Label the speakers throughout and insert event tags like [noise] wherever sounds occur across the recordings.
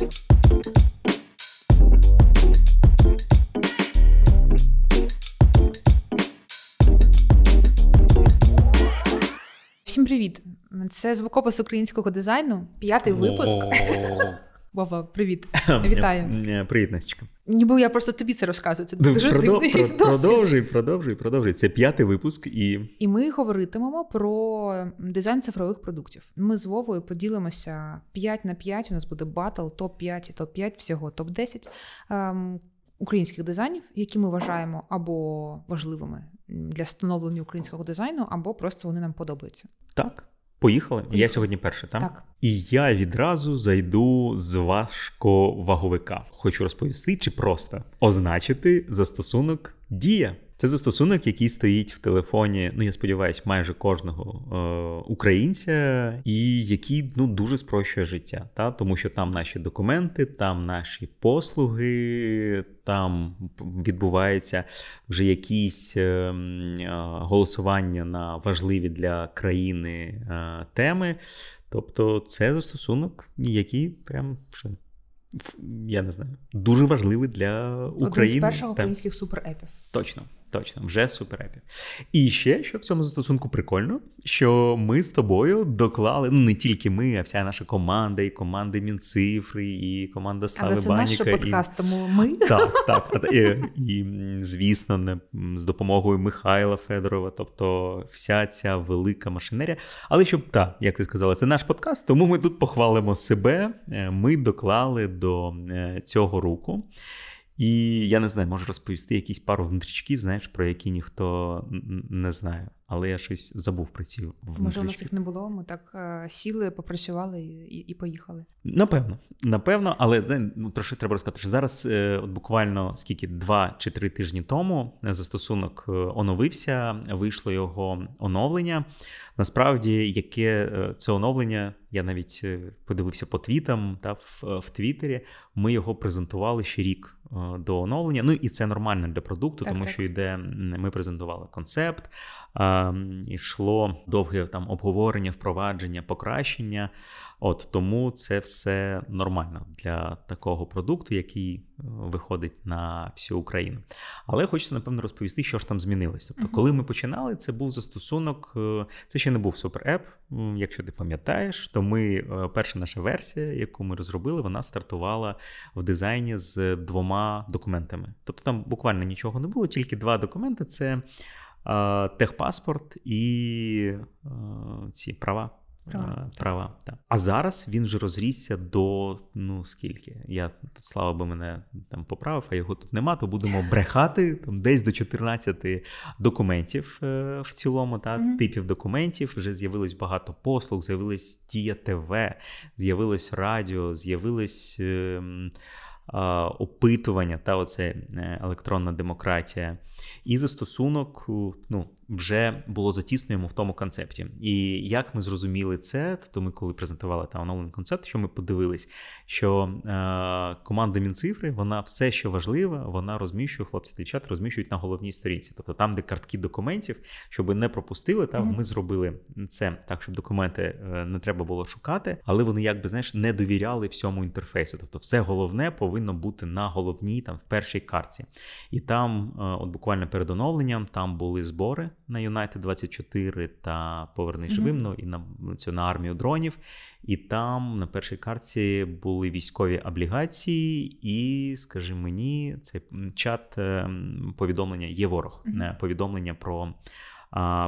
Speaker 1: Всім привіт! Це звукопис українського дизайну, п'ятий випуск. Вова, привіт. [laughs] Вітаю.
Speaker 2: Привіт, Настя.
Speaker 1: Ніби я просто тобі це розказую. Це дуже Продов... дивний досвід.
Speaker 2: Продовжуй, продовжуй, продовжуй. Це п'ятий випуск, і
Speaker 1: І ми говоритимемо про дизайн цифрових продуктів. Ми з Вовою поділимося 5 на 5, У нас буде батл, топ 5 і топ 5 всього топ 10 ем, українських дизайнів, які ми вважаємо або важливими для становлення українського дизайну, або просто вони нам подобаються.
Speaker 2: Так. Поїхали. Поїхали. Я сьогодні перший, так?
Speaker 1: Так.
Speaker 2: І я відразу зайду з важковаговика. Хочу розповісти, чи просто означити застосунок дія. Це застосунок, який стоїть в телефоні. Ну я сподіваюся, майже кожного е, українця, і який ну дуже спрощує життя, та тому що там наші документи, там наші послуги, там відбуваються вже якісь е, е, голосування на важливі для країни е, теми. Тобто, це застосунок, який прям я не знаю, дуже важливий для України.
Speaker 1: Один з перших українських суперепів.
Speaker 2: Точно. Точно, вже суперепів. І ще, що в цьому застосунку прикольно, що ми з тобою доклали ну не тільки ми, а вся наша команда, і команди Мінцифри, і команда Слави
Speaker 1: Але це
Speaker 2: Баніка.
Speaker 1: наш подкаст, і... тому ми.
Speaker 2: Так, так. І, і, звісно, не з допомогою Михайла Федорова, тобто вся ця велика машинерія. Але щоб так, як ти сказала, це наш подкаст, тому ми тут похвалимо себе. Е, ми доклали до е, цього руку. І я не знаю, можу розповісти якісь пару внутрічків, знаєш, про які ніхто не знає. Але я щось забув про ці внутрічки.
Speaker 1: Може, у нас їх не було. Ми так е, сіли, попрацювали і і поїхали.
Speaker 2: Напевно, напевно, але ну, що треба розказати? що Зараз е, от буквально скільки два чи три тижні тому застосунок е, оновився, вийшло його оновлення. Насправді, яке це оновлення, я навіть подивився по твітам та в, в Твіттері. Ми його презентували ще рік до оновлення. Ну і це нормально для продукту, так, тому так. що йде. Ми презентували концепт йшло довге там обговорення, впровадження, покращення. От Тому це все нормально для такого продукту, який е, виходить на всю Україну. Але хочеться, напевно, розповісти, що ж там змінилося. Тобто, коли ми починали, це був застосунок, е, це ще не був супереп. Якщо ти пам'ятаєш, то ми е, перша наша версія, яку ми розробили, вона стартувала в дизайні з двома документами. Тобто там буквально нічого не було, тільки два документи: це техпаспорт і ці права. Права. права так. А зараз він вже розрісся до ну скільки. Я тут слава би мене там поправив, а його тут нема. То будемо [laughs] брехати там десь до 14 документів е, в цілому, та mm-hmm. типів документів. Вже з'явилось багато послуг, з'явилось Дія ТВ, з'явилось радіо, з'явилось. Е, опитування та оце е, електронна демократія, і застосунок ну, вже було затіснуємо в тому концепті. І як ми зрозуміли це, то ми, коли презентували та оновлений концепт, що ми подивились, що е, команда Мінцифри, вона все, що важливе, вона розміщує хлопці дівчат, розміщують на головній сторінці. Тобто там, де картки документів, щоб не пропустили, та mm-hmm. ми зробили це так, щоб документи е, не треба було шукати, але вони якби знаєш не довіряли всьому інтерфейсу. Тобто, все головне повинно бути на головній, там в першій картці. І там, е, от буквально перед оновленням, там були збори на United 24 та Повернись живим, mm-hmm. ну і на цю на армію дронів. І там на першій картці були військові облігації, і, скажи мені, це чат е, повідомлення є ворог, mm-hmm. повідомлення про.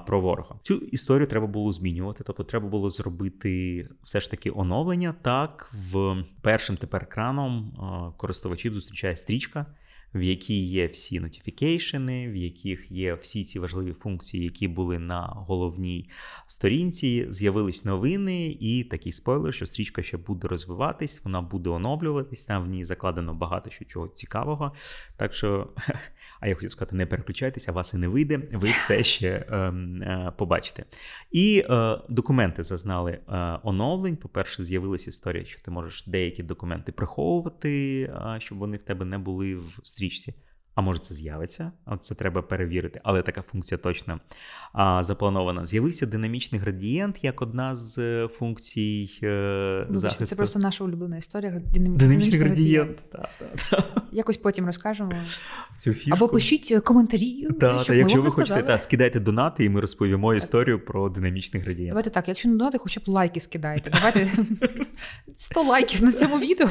Speaker 2: Про ворога цю історію треба було змінювати, тобто треба було зробити все ж таки оновлення. Так, в першим тепер екраном користувачів зустрічає стрічка, в якій є всі нотіфікейшени, в яких є всі ці важливі функції, які були на головній сторінці. З'явились новини, і такий спойлер, що стрічка ще буде розвиватись, вона буде оновлюватись. Там в ній закладено багато що чого цікавого. Так що, [laughs] а я хотів сказати, не переключайтеся, вас і не вийде, ви все ще е, е, побачите. І е, документи зазнали е, оновлень. По-перше, з'явилася історія, що ти можеш деякі документи приховувати, щоб вони в тебе не були в стрічці стрічці. А може це з'явиться, от це треба перевірити, але така функція точно а, запланована. З'явився динамічний градієнт як одна з е, функцій е, захисту.
Speaker 1: Це просто наша улюблена історія.
Speaker 2: Динамічний, динамічний градієнт.
Speaker 1: градієнт. Да, да. Якось потім розкажемо.
Speaker 2: Цю фішку.
Speaker 1: Або пишіть коментарі.
Speaker 2: Да, та, якщо ви хочете, та, скидайте донати, і ми розповімо так. історію про динамічний градієнт.
Speaker 1: Давайте так, якщо не донати, хоча б лайки скидайте. Давайте [laughs] 100 лайків на цьому відео.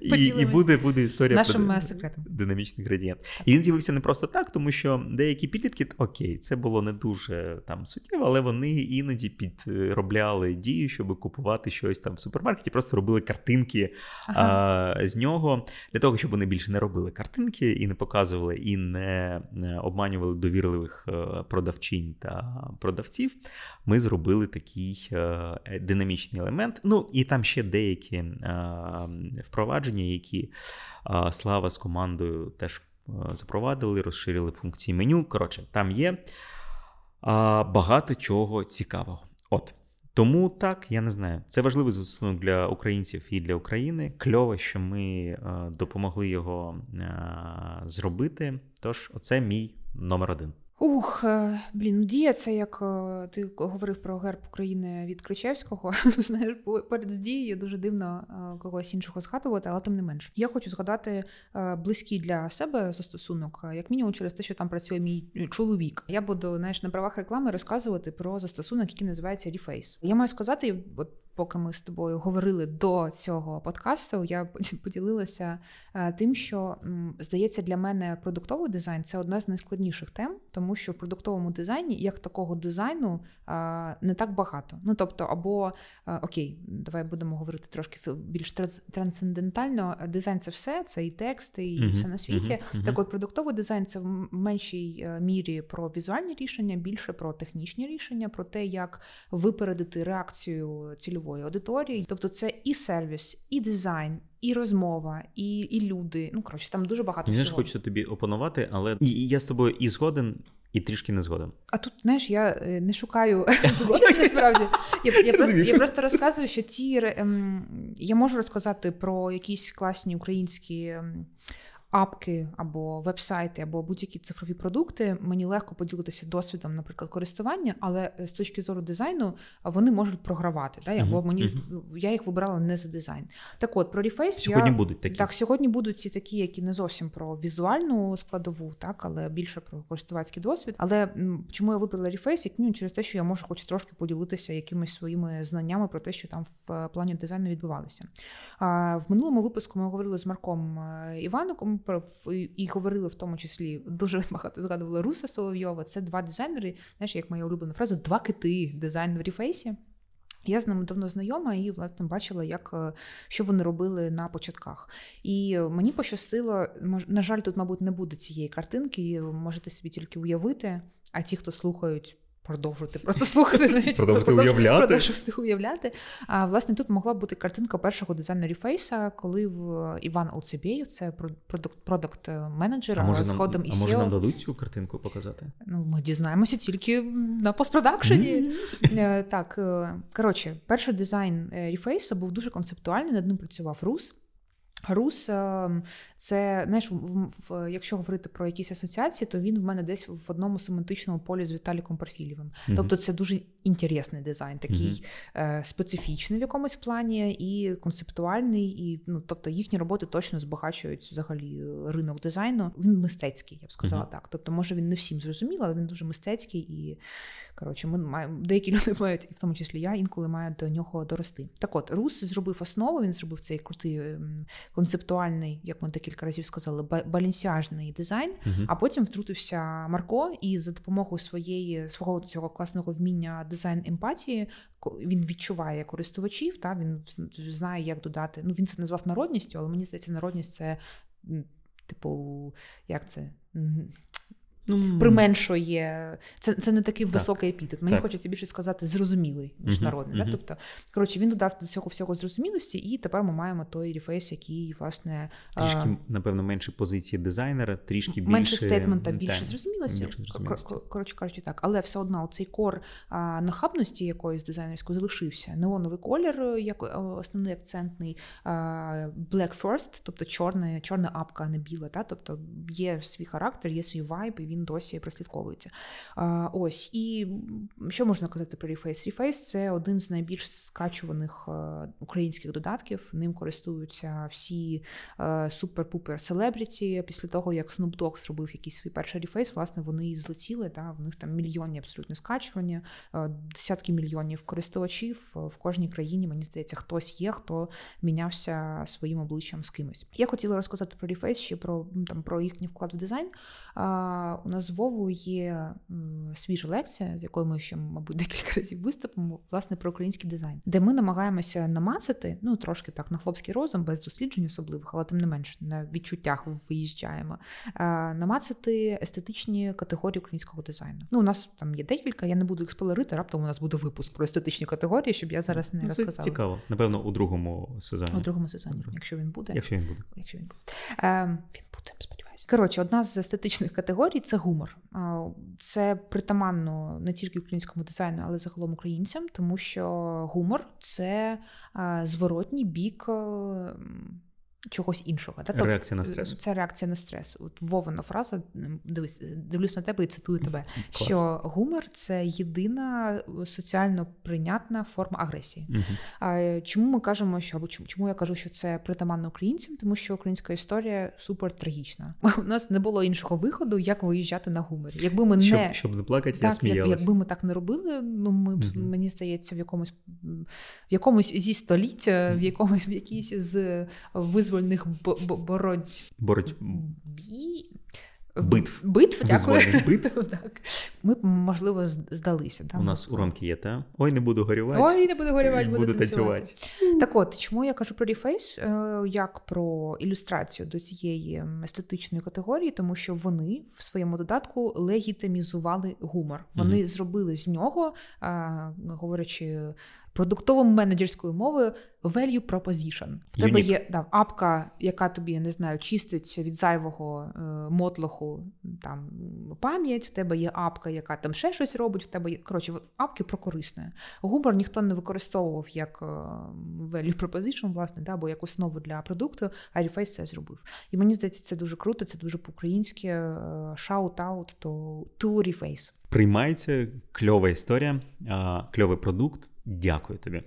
Speaker 1: І,
Speaker 2: і, і буде, буде історія
Speaker 1: нашим про секретом.
Speaker 2: динамічний градієнт. І він з'явився не просто так, тому що деякі підлітки, окей, це було не дуже там суттєво, але вони іноді підробляли дію, щоб купувати щось там в супермаркеті, просто робили картинки ага. а, з нього для того, щоб вони більше не робили картинки і не показували, і не обманювали довірливих е, продавчинь та продавців. Ми зробили такий е, динамічний елемент. Ну і там ще деякі впровадження, які Слава з командою теж Е, запровадили, розширили функції меню. Коротше, там є багато чого цікавого. От. Тому так, я не знаю. Це важливий застосунок для українців і для України. Кльово, що ми е, допомогли його е, зробити. Тож, оце мій номер один.
Speaker 1: Ух, е, блін, ну, дія це як е, ти говорив про герб України від Кричевського. [laughs] Знаєш, перед з дією дуже дивно е, когось іншого згадувати, але тим не менш. Я хочу згадати близький для себе застосунок, як мінімум, через те, що там працює мій чоловік. Я буду знаєш, на правах реклами розказувати про застосунок, який називається Reface. Я маю сказати, от поки ми з тобою говорили до цього подкасту, я [laughs] поділилася е, тим, що здається, для мене продуктовий дизайн це одна з найскладніших тем, тому що в продуктовому дизайні як такого дизайну е, не так багато. Ну тобто, або е, окей, давай будемо говорити трошки більш трансцендентально. Дизайн це все, це і тексти, і все на світі. Так от продуктовий дизайн це в меншій мірі про візуальні рішення, більше про технічні рішення, про те, як випередити реакцію цільової цільової аудиторії. Тобто, це і сервіс, і дизайн, і розмова, і і люди. Ну коротше, там дуже багато.
Speaker 2: Я
Speaker 1: ж
Speaker 2: хочу тобі опанувати, але я з тобою і згоден. І трішки не згоден.
Speaker 1: А тут, знаєш, я е, не шукаю [laughs] [laughs] згоди насправді. Я я, просто я просто розказую, що ті ем, я можу розказати про якісь класні українські ем, апки або веб-сайти, або будь-які цифрові продукти, мені легко поділитися досвідом, наприклад, користування, але з точки зору дизайну вони можуть програвати. Да? Або мені uh-huh. я їх вибирала не за дизайн. Так от про Reface
Speaker 2: сьогодні
Speaker 1: я,
Speaker 2: будуть такі.
Speaker 1: Так, сьогодні будуть ці такі, які не зовсім про візуальну складову, так, але більше про користувацький досвід. Але чому я вибрала Reface? Як мінімум через те, що я можу хоч трошки поділитися якимись своїми знаннями про те, що там в плані дизайну відбувалося. В минулому випуску ми говорили з Марком е, Івануком і говорили в тому числі дуже багато згадували Руса Соловйова. Це два дизайнери, знаєш, як моя улюблена фраза, два кити дизайн в ріфейсі. Я з ними давно знайома і власне бачила, як е, що вони робили на початках. І мені пощастило, на жаль, тут, мабуть, не буде цієї картинки. Можете собі тільки уявити. А ті, хто слухають продовжувати просто слухати навіть [laughs]
Speaker 2: продовжувати уявляти.
Speaker 1: Продовжувати уявляти. А власне тут могла бути картинка першого дизайнера Фейса, коли в Іван Алцебєєв, це продукт менеджер
Speaker 2: а
Speaker 1: з ходом
Speaker 2: і
Speaker 1: А
Speaker 2: може нам дадуть цю картинку показати?
Speaker 1: Ну ми дізнаємося тільки на постпродакшені. Mm-hmm. Так е, коротше, перший дизайн Ріфейса був дуже концептуальний. Над ним працював Рус. Рус, ем, це знаєш, в, в, якщо говорити про якісь асоціації, то він в мене десь в одному семантичному полі з Віталіком Парфілєвим. Mm-hmm. Тобто це дуже інтересний дизайн, такий mm-hmm. е, специфічний в якомусь плані і концептуальний. І ну, тобто їхні роботи точно збагачують взагалі ринок дизайну. Він мистецький, я б сказала mm-hmm. так. Тобто, може він не всім зрозумілий, але він дуже мистецький і коротше, ми маємо деякі [laughs] люди мають, і в тому числі я інколи маю до нього дорости. Так, от Рус зробив основу. Він зробив цей крутий ем, концептуальний, як ми декілька разів сказали, балансіажний дизайн. Uh-huh. А потім втрутився Марко, і за допомогою своєї свого цього класного вміння дизайн емпатії він відчуває користувачів. Та він знає, як додати. Ну він це назвав народністю, але мені здається, народність це типу, як це ну, применшує. Це це не такий
Speaker 2: так.
Speaker 1: високий епітет. Мені
Speaker 2: так.
Speaker 1: хочеться більше сказати зрозумілий міжнародний. Uh-huh, да? Тобто, коротше, він додав до цього всього зрозумілості, і тепер ми маємо той reface, який, власне.
Speaker 2: Трішки, а... напевно, менше позиції дизайнера, трішки більше
Speaker 1: менше statement а, більше зрозумілості.
Speaker 2: Більше зрозумілості.
Speaker 1: Коротше кажучи, так, але все одно цей core а, нахабності якоїсь дизайнерської залишився. Неоновий колір, як основний акцентний а, black first, тобто чорна, чорна апка, а не біла. Та? Тобто є свій характер, є свій вайб, і він досі прослідковується. Ось і що можна казати про Reface? Reface – це один з найбільш скачуваних українських додатків. Ним користуються всі супер-пупер селебріті. Після того, як Snoop Dogg зробив якийсь свій перший рефейс, власне, вони і злетіли. Та? В них там мільйонні абсолютно скачування, десятки мільйонів користувачів в кожній країні. Мені здається, хтось є, хто мінявся своїм обличчям з кимось. Я хотіла розказати про Reface, ще про там про їхній вклад в дизайн. У нас з Вовою є свіжа лекція, з якою ми ще, мабуть, [laughs] декілька разів виступимо, власне, про український дизайн, де ми намагаємося намацати, ну трошки так на хлопський розум, без досліджень особливих, але тим не менш на відчуттях виїжджаємо. Намацати естетичні категорії українського дизайну. Ну, у нас там є декілька, я не буду їх спойлерити, раптом у нас буде випуск про естетичні категорії, щоб я зараз не
Speaker 2: ну,
Speaker 1: розказала.
Speaker 2: Цікаво. Напевно, у другому сезоні.
Speaker 1: У другому сезоні, якщо він буде.
Speaker 2: Якщо він буде.
Speaker 1: Якщо він буде. Е, він буде, сподіваюся. Коротше, одна з естетичних категорій це гумор. Це притаманно не тільки українському дизайну, але загалом українцям, тому що гумор це зворотній бік чогось іншого.
Speaker 2: Тобто, реакція на стрес.
Speaker 1: Це реакція на стрес. От Вовина фраза, дивись, дивлюсь на тебе і цитую тебе.
Speaker 2: Клас.
Speaker 1: Що гумор це єдина соціально прийнятна форма агресії.
Speaker 2: Угу.
Speaker 1: А чому ми кажемо, що або чому я кажу, що це притаманно українцям? Тому що українська історія супер трагічна. [laughs] У нас не було іншого виходу, як виїжджати на гуморі. Якби ми
Speaker 2: щоб,
Speaker 1: не
Speaker 2: щоб не плакати,
Speaker 1: так,
Speaker 2: я сміялась.
Speaker 1: Як, якби ми так не робили, ну ми угу. мені здається, в якомусь в якомусь зі століття, в якомусь в якійсь з визвольних боротьб...
Speaker 2: боротьбі. Битв.
Speaker 1: Битв, дякую.
Speaker 2: битв. [laughs]
Speaker 1: так. Ми можливо, здалися.
Speaker 2: У нас уромки є, та? Ой, не буду горювати.
Speaker 1: Ой, не буду горювати, буду,
Speaker 2: буду
Speaker 1: танцювати. Так от, чому я кажу про рефейс, як про ілюстрацію до цієї естетичної категорії, тому що вони в своєму додатку легітимізували гумор. Вони mm-hmm. зробили з нього, говорячи продуктово-менеджерською мовою value proposition. В тебе є да, апка, яка тобі я не знаю, чистить від зайвого е, мотлоху там пам'ять. В тебе є апка, яка там ще щось робить. В тебе є коротше, апки про корисне. Гумор ніхто не використовував як е, value proposition, власне, да, або як основу для продукту. а Reface це зробив. І мені здається, це дуже круто, це дуже по-українськи. Shout-out to, to Reface.
Speaker 2: Приймається кльова історія, кльовий продукт. Дякую тобі.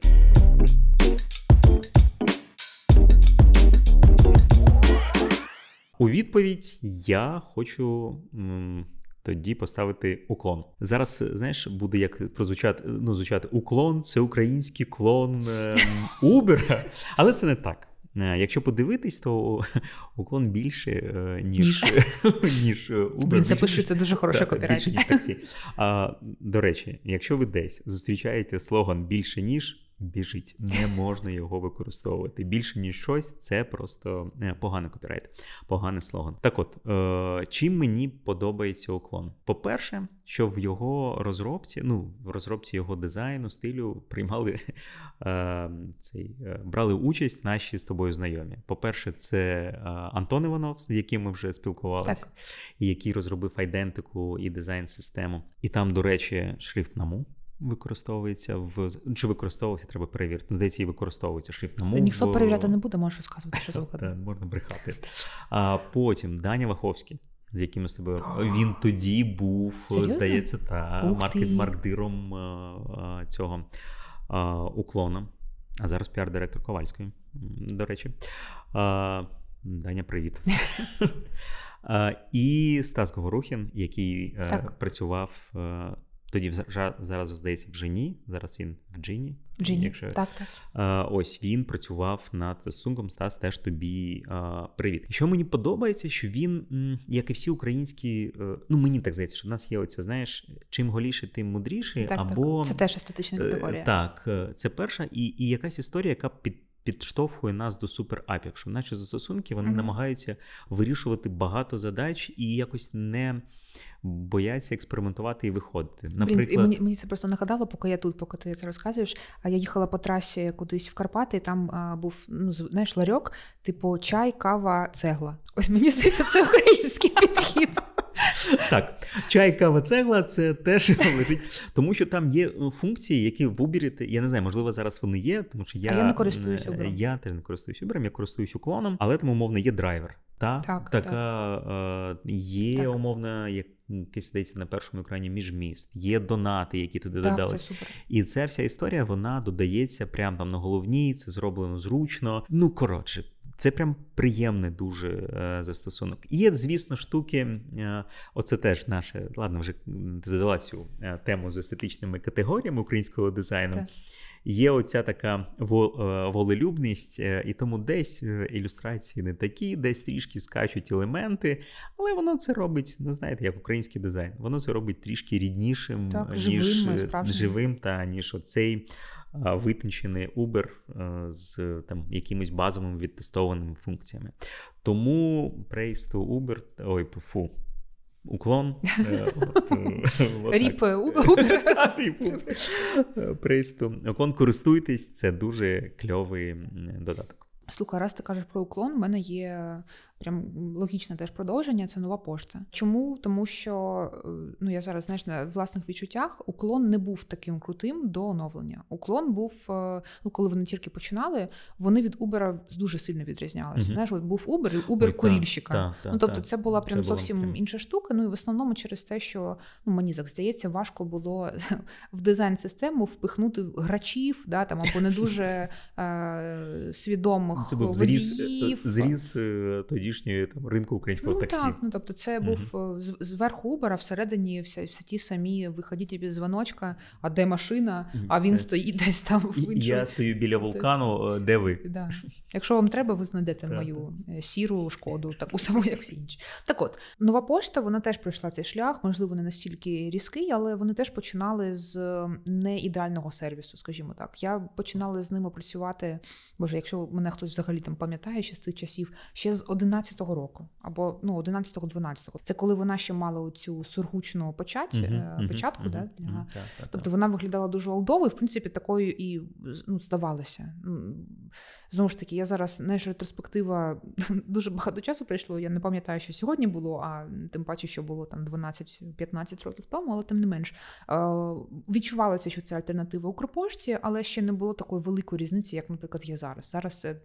Speaker 2: У відповідь я хочу м, тоді поставити уклон. Зараз, знаєш, буде як прозвучати ну, звучати уклон, це український клон е, Uber, але це не так. Якщо подивитись, то [laughs] уклон більше, ніж ніж [laughs] Uber.
Speaker 1: Це дуже хороша копірайт.
Speaker 2: До речі, якщо ви десь зустрічаєте слоган більше, ніж. Біжить, не можна його використовувати. Bільше ніж щось, це просто поганий копірайт, поганий слоган. Так от, е, чим мені подобається уклон? По-перше, що в його розробці, ну, в розробці його дизайну, стилю приймали е, цей, е, брали участь наші з тобою знайомі. По-перше, це е, Антон Іванов, з яким ми вже спілкувалися,
Speaker 1: так.
Speaker 2: і який розробив айдентику і дизайн-систему. І там, до речі, шрифт наму використовується в чи використовувався, треба перевірити. Здається, і використовується шрифт на мову.
Speaker 1: Ніхто перевіряти не буде, можеш сказати, що завгодно. [laughs]
Speaker 2: Можна брехати. А потім Даня Ваховський. З яким ми з тобою він тоді був,
Speaker 1: Серйозно?
Speaker 2: здається, та маркет маркдиром цього уклона. А зараз піар-директор Ковальської. До речі, Даня, привіт. [laughs] І Стас Говорухін, який
Speaker 1: так.
Speaker 2: працював тоді зараз, здається, в Жені, зараз він в Джині.
Speaker 1: Джині, якщо... так, так.
Speaker 2: Ось він працював над застосунком Стас теж тобі привіт. І що мені подобається, що він, як і всі українські, е, ну мені так здається, що в нас є оце, знаєш, чим голіше, тим мудріше.
Speaker 1: Так,
Speaker 2: або
Speaker 1: так. Це теж естетична
Speaker 2: е,
Speaker 1: категорія.
Speaker 2: Так, е, це перша, і, і якась історія, яка під. Підштовхує нас до суперапів, що наші застосунки вони
Speaker 1: Мгм.
Speaker 2: намагаються вирішувати багато задач і якось не бояться експериментувати і виходити.
Speaker 1: Блін,
Speaker 2: Наприклад,
Speaker 1: і мені, мені це просто нагадало, поки я тут, поки ти це розказуєш. А я їхала по трасі кудись в Карпати, і там а, був ну, знаєш, ларьок, типу чай, кава, цегла. Ось мені здається, це [laughs] український підхід.
Speaker 2: Так, чай, кава, цегла це теж [laughs] лежить, тому що там є ну, функції, які в Uber, я не знаю, можливо, зараз вони є, тому що я,
Speaker 1: А я не користуюсь
Speaker 2: е,
Speaker 1: Uber.
Speaker 2: Я теж не користуюсь Uber, я користуюсь уклоном, але там умовно є драйвер. Та
Speaker 1: Так,
Speaker 2: така Е, є
Speaker 1: Так.
Speaker 2: умовно, як здається на першому екрані міжміст, є донати, які туди
Speaker 1: Так, це
Speaker 2: додались.
Speaker 1: супер.
Speaker 2: І ця вся історія вона додається прямо там на головній, це зроблено зручно. Ну коротше, це прям приємний дуже е, застосунок. І Є, звісно, штуки. Е, оце теж наше. Ладно, вже задала цю е, тему з естетичними категоріями українського дизайну.
Speaker 1: Так.
Speaker 2: Є оця така волелюбність, і тому десь ілюстрації не такі, десь трішки скачуть елементи, але воно це робить, ну знаєте, як український дизайн. Воно це робить трішки ріднішим,
Speaker 1: Так,
Speaker 2: ніж
Speaker 1: живим,
Speaker 2: живим, та ніж оцей витончений Uber е, з там якимись базовими відтестованими функціями. Тому praise to Uber, ой, фу. Уклон. е, [laughs] е.
Speaker 1: Ріп Uber. [laughs]
Speaker 2: Praise to Уклон. Користуйтесь, це дуже кльовий додаток.
Speaker 1: Слухай, раз ти кажеш про уклон, у мене є прям логічне теж продовження. Це нова пошта. Чому? Тому що е, ну я зараз знаєш на власних відчуттях уклон не був таким крутим до оновлення. Уклон був, е, ну коли вони тільки починали, вони від Uber дуже сильно відрізнялися.
Speaker 2: Мгм.
Speaker 1: Знаєш, от був Uber і Uber курільщика.
Speaker 2: та, та,
Speaker 1: ну тобто,
Speaker 2: та.
Speaker 1: це була прям
Speaker 2: Це
Speaker 1: зовсім
Speaker 2: прям-
Speaker 1: інша штука. Ну і в основному через те, що ну мені так здається, важко було [laughs] в дизайн-систему впихнути грачів, да там або не дуже [laughs] е, свідомих
Speaker 2: Це був зріз, е,
Speaker 1: водіїв.
Speaker 2: зріз е, тодішньої там, ринку українського
Speaker 1: Ну
Speaker 2: таксі.
Speaker 1: так, ну тобто, це був з- зверху Uber, а всередині всі, всі ті самі виходіть без дзвоночка, а де машина, а він
Speaker 2: Е,
Speaker 1: стоїть десь там в іншому.
Speaker 2: Я стою біля вулкану, е, де ви?
Speaker 1: Да. Якщо вам треба, ви знайдете
Speaker 2: Так,
Speaker 1: мою сіру шкоду, таку саму, як всі інші. Так от, нова пошта, вона теж пройшла цей шлях, можливо, не настільки різкий, але вони теж починали з е, неідеального сервісу, скажімо так. Я починала з ними працювати, боже, якщо мене хтось взагалі там пам'ятає ще з тих часів, ще з 11-го року, або ну 11-12. Це коли вона ще мала цю сургучну почать,
Speaker 2: Мгм,
Speaker 1: е, початку,
Speaker 2: мгм,
Speaker 1: да, для
Speaker 2: так,
Speaker 1: Тобто вона виглядала дуже олдовою, в принципі такою і ну, здавалося. Знову ж таки, я зараз знаєш, ретроспектива [laughs] дуже багато часу пройшло. Я не пам'ятаю, що сьогодні було, а тим паче, що було там 12-15 років тому, але тим не менш е, відчувалося, що це альтернатива Укрпошті, але ще не було такої великої різниці, як, наприклад, є зараз. Зараз це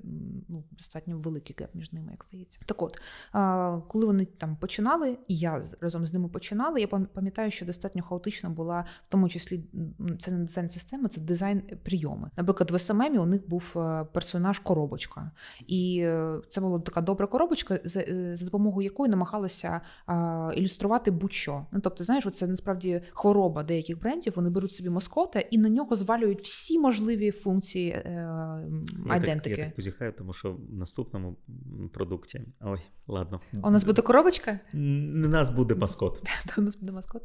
Speaker 1: ну, достатньо великий геп між ними, як здається. Так от, е, коли вони там починали, і я разом з ними починала, я пам'ятаю, що достатньо хаотична була, в тому числі це не дизайн системи, це дизайн прийоми. Наприклад, в SMM у них був персонаж коробочка, і е, це була така добра коробочка, за, е, за допомогою якої намагалися е, ілюструвати будь-що. Ну тобто, знаєш, це насправді хвороба деяких брендів. Вони беруть собі маскота і на нього звалюють всі можливі функції е,
Speaker 2: Я так, я так позіхаю, тому що в наступному продукті. Ой, ладно.
Speaker 1: У нас буде коробочка?
Speaker 2: У нас буде маскот. [laughs]
Speaker 1: У нас буде маскот.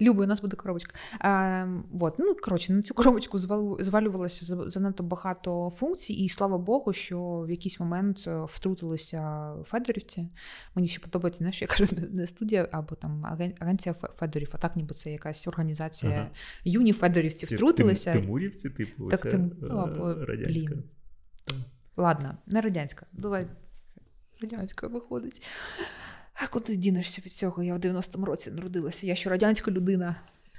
Speaker 1: Любий, у нас буде коробочка. А, вот. Ну, коротше, на цю коробочку звалювалося занадто багато функцій, і слава Богу, що в якийсь момент е, втрутилися федорівці. Мені ще подобається, знаєш, я кажу, не- студія або там аген- агенція Федорів, а так ніби це якась організація.
Speaker 2: Ага.
Speaker 1: Юні Федорівці
Speaker 2: Ці
Speaker 1: втрутилися.
Speaker 2: Тим- Тимурівці, типу,
Speaker 1: Так,
Speaker 2: це
Speaker 1: Тим-
Speaker 2: е,
Speaker 1: ну, або,
Speaker 2: радянська.
Speaker 1: блін. Ладно, не радянська. Давай. Радянська виходить. А куди дінешся від цього? Я в 90-му році народилася. Я що радянська людина.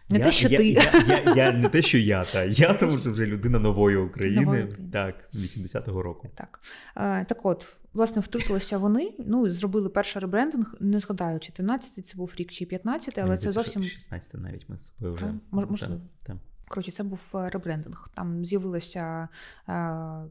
Speaker 1: Не
Speaker 2: я,
Speaker 1: те, що
Speaker 2: я,
Speaker 1: ти.
Speaker 2: Я, я, я, не те, що я, та я тому що вже людина нової України.
Speaker 1: Нової України.
Speaker 2: Так, 80-го року.
Speaker 1: Так. Е, так от, власне, втрутилися вони, ну, зробили перший ребрендинг, не згадаю, чи 13-й це був рік, чи 15-й, але
Speaker 2: Мені
Speaker 1: це зовсім.
Speaker 2: 16-й навіть ми з собою вже.
Speaker 1: Можливо.
Speaker 2: Та, та.
Speaker 1: Коротше, це був е, ребрендинг. Там з'явилася е,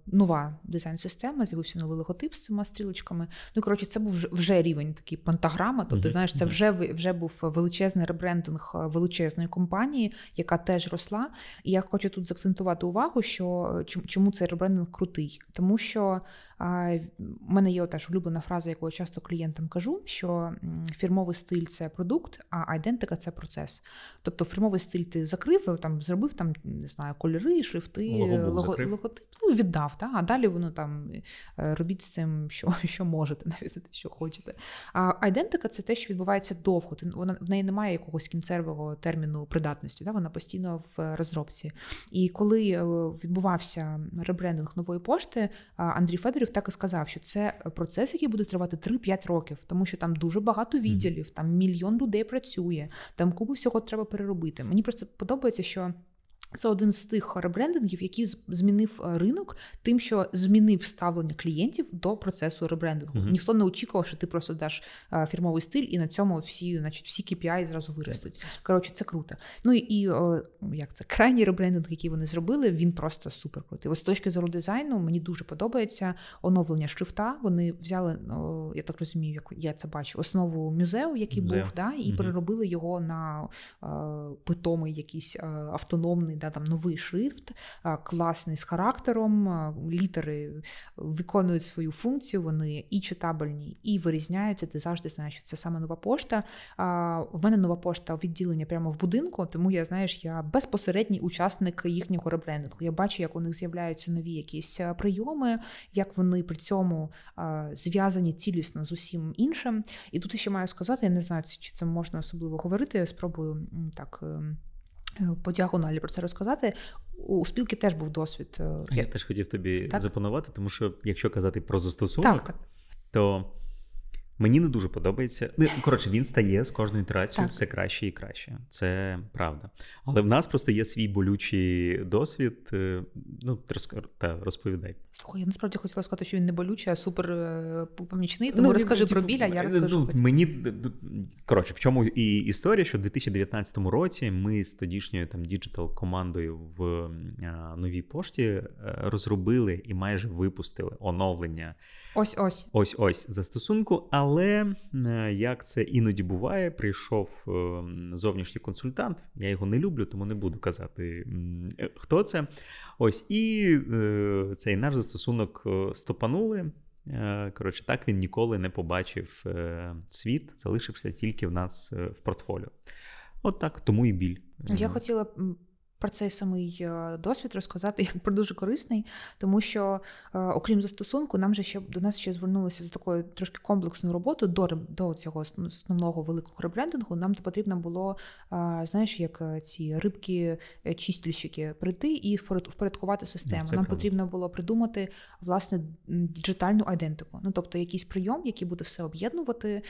Speaker 1: нова дизайн-система, з'явився новий логотип з цими стрілочками. Ну, коротше, це був вже, рівень такий пантаграма. Тобто,
Speaker 2: Мгм,
Speaker 1: знаєш, це вже вже був величезний ребрендинг е, величезної компанії, яка теж росла. І я хочу тут заакцентувати увагу, що е, чому цей ребрендинг крутий, тому що У мене є теж улюблена фраза, яку я часто клієнтам кажу: що фірмовий стиль це продукт, а айдентика це процес. Тобто, фірмовий стиль ти закрив, там зробив там не знаю, кольори, шрифти, лого, логотип, ну, віддав. Та? А далі воно там е, робіть з цим, що [laughs] що можете, навіть що хочете. А айдентика це те, що відбувається довго. Вона в неї немає якогось кінцевого терміну придатності. Та? Вона постійно в розробці. І коли е, відбувався ребрендинг нової пошти, Андрій Федорів так і сказав, що це процес, який буде тривати 3-5 років, тому що там дуже багато відділів, там мільйон людей працює, там купу всього треба переробити. Мені просто подобається, що. Це один з тих ребрендингів, який змінив е, ринок, тим, що змінив ставлення клієнтів до процесу ребрендингу. Mm-hmm. Ніхто не очікував, що ти просто даш е, фірмовий стиль, і на цьому всі, значить, всі KPI зразу виростуть. Коротше, це круто. Ну і о, як це крайній ребрендинг, який вони зробили, він просто супер крутий. Ось з точки зору дизайну мені дуже подобається оновлення шрифта. Вони взяли, о, я так розумію, як я це бачу, основу музею, який Музею. був, да, і mm-hmm. переробили його на о, е, питомий якийсь автономний да, там новий шрифт, класний з характером, літери виконують свою функцію, вони і читабельні, і вирізняються. Ти завжди знаєш, що це саме нова пошта. В мене нова пошта відділення прямо в будинку, тому я знаєш, я безпосередній учасник їхнього ребрендингу. Я бачу, як у них з'являються нові якісь прийоми, як вони при цьому зв'язані цілісно з усім іншим. І тут ще маю сказати, я не знаю, чи це можна особливо говорити. Я спробую так. По діагоналі про це розказати. У спілки теж був досвід.
Speaker 2: Е, я теж хотів тобі так? запанувати, тому що якщо казати про застосунок, так, так. то Мені не дуже подобається. Ну, коротше, він стає з кожною ітерацією все краще і краще. Це правда. Але в нас просто є свій болючий досвід. Е, ну, та, розповідай.
Speaker 1: Слухай, я насправді хотіла сказати, що він не болючий, а супер е, помічний. Тому ну, розкажи про біль, я розкажу.
Speaker 2: Ну, мені коротше, в чому і історія, що в 2019 році ми з тодішньою там digital командою в новій пошті е, розробили і майже випустили оновлення.
Speaker 1: Ось ось
Speaker 2: ось ось застосунку. Але е, як це іноді буває, прийшов е, зовнішній консультант. Я його не люблю, тому не буду казати, е, хто це. Ось і цей наш застосунок стопанули. Коротше, так він ніколи не побачив світ, залишився тільки в нас в портфоліо. От так, тому і біль.
Speaker 1: Я хотіла про цей самий е, досвід розказати [laughs] як про дуже корисний, тому що, е, окрім застосунку, нам же ще до нас ще звернулися за такою трошки комплексною роботою до до цього основного великого ребрендингу. Нам потрібно було, е, знаєш, як ці рибки-чистільщики прийти і впорядкувати систему. Це нам правда. потрібно було придумати власне діджитальну айдентику. Ну тобто якийсь прийом, який буде все об'єднувати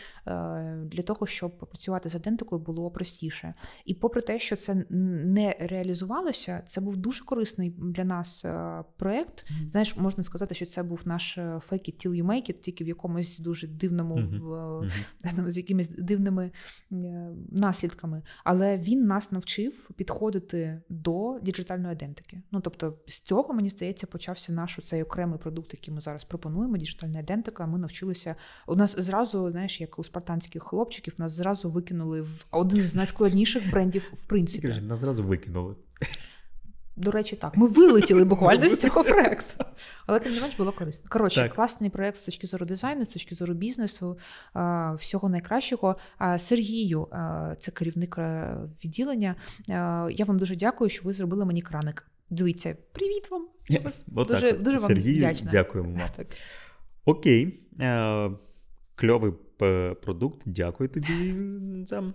Speaker 1: для того, щоб працювати з айдентикою було простіше. І попри те, що це не реалізовано реалізувалося, це був дуже корисний для нас е, проєкт. Mm-hmm. Знаєш, можна сказати, що це був наш е, fake it till you make it, тільки в якомусь дуже дивному, mm-hmm. [laughs] з якимись дивними наслідками. Але він нас навчив підходити до діджитальної ідентики. Ну тобто, з цього мені здається, почався наш цей окремий продукт, який ми зараз пропонуємо. Діджитальна ідентика. Ми навчилися. У нас зразу, знаєш, як у спартанських хлопчиків, нас зразу викинули в один з найскладніших брендів в принципі.
Speaker 2: Нас зразу викинули.
Speaker 1: До речі, так. Ми вилетіли [laughs] буквально з цього проекту. Але тим не менш було корисно. Коротше, так. класний проект з точки зору дизайну, з точки зору бізнесу, всього найкращого. Сергію, це керівник е, відділення. Я вам дуже дякую, що ви зробили мені краник. Дивіться, привіт вам.
Speaker 2: Дуже дуже вам Сергію, вдячна. Дякуємо вам. [laughs] Так. Окей. Е, кльовий продукт. Дякую тобі за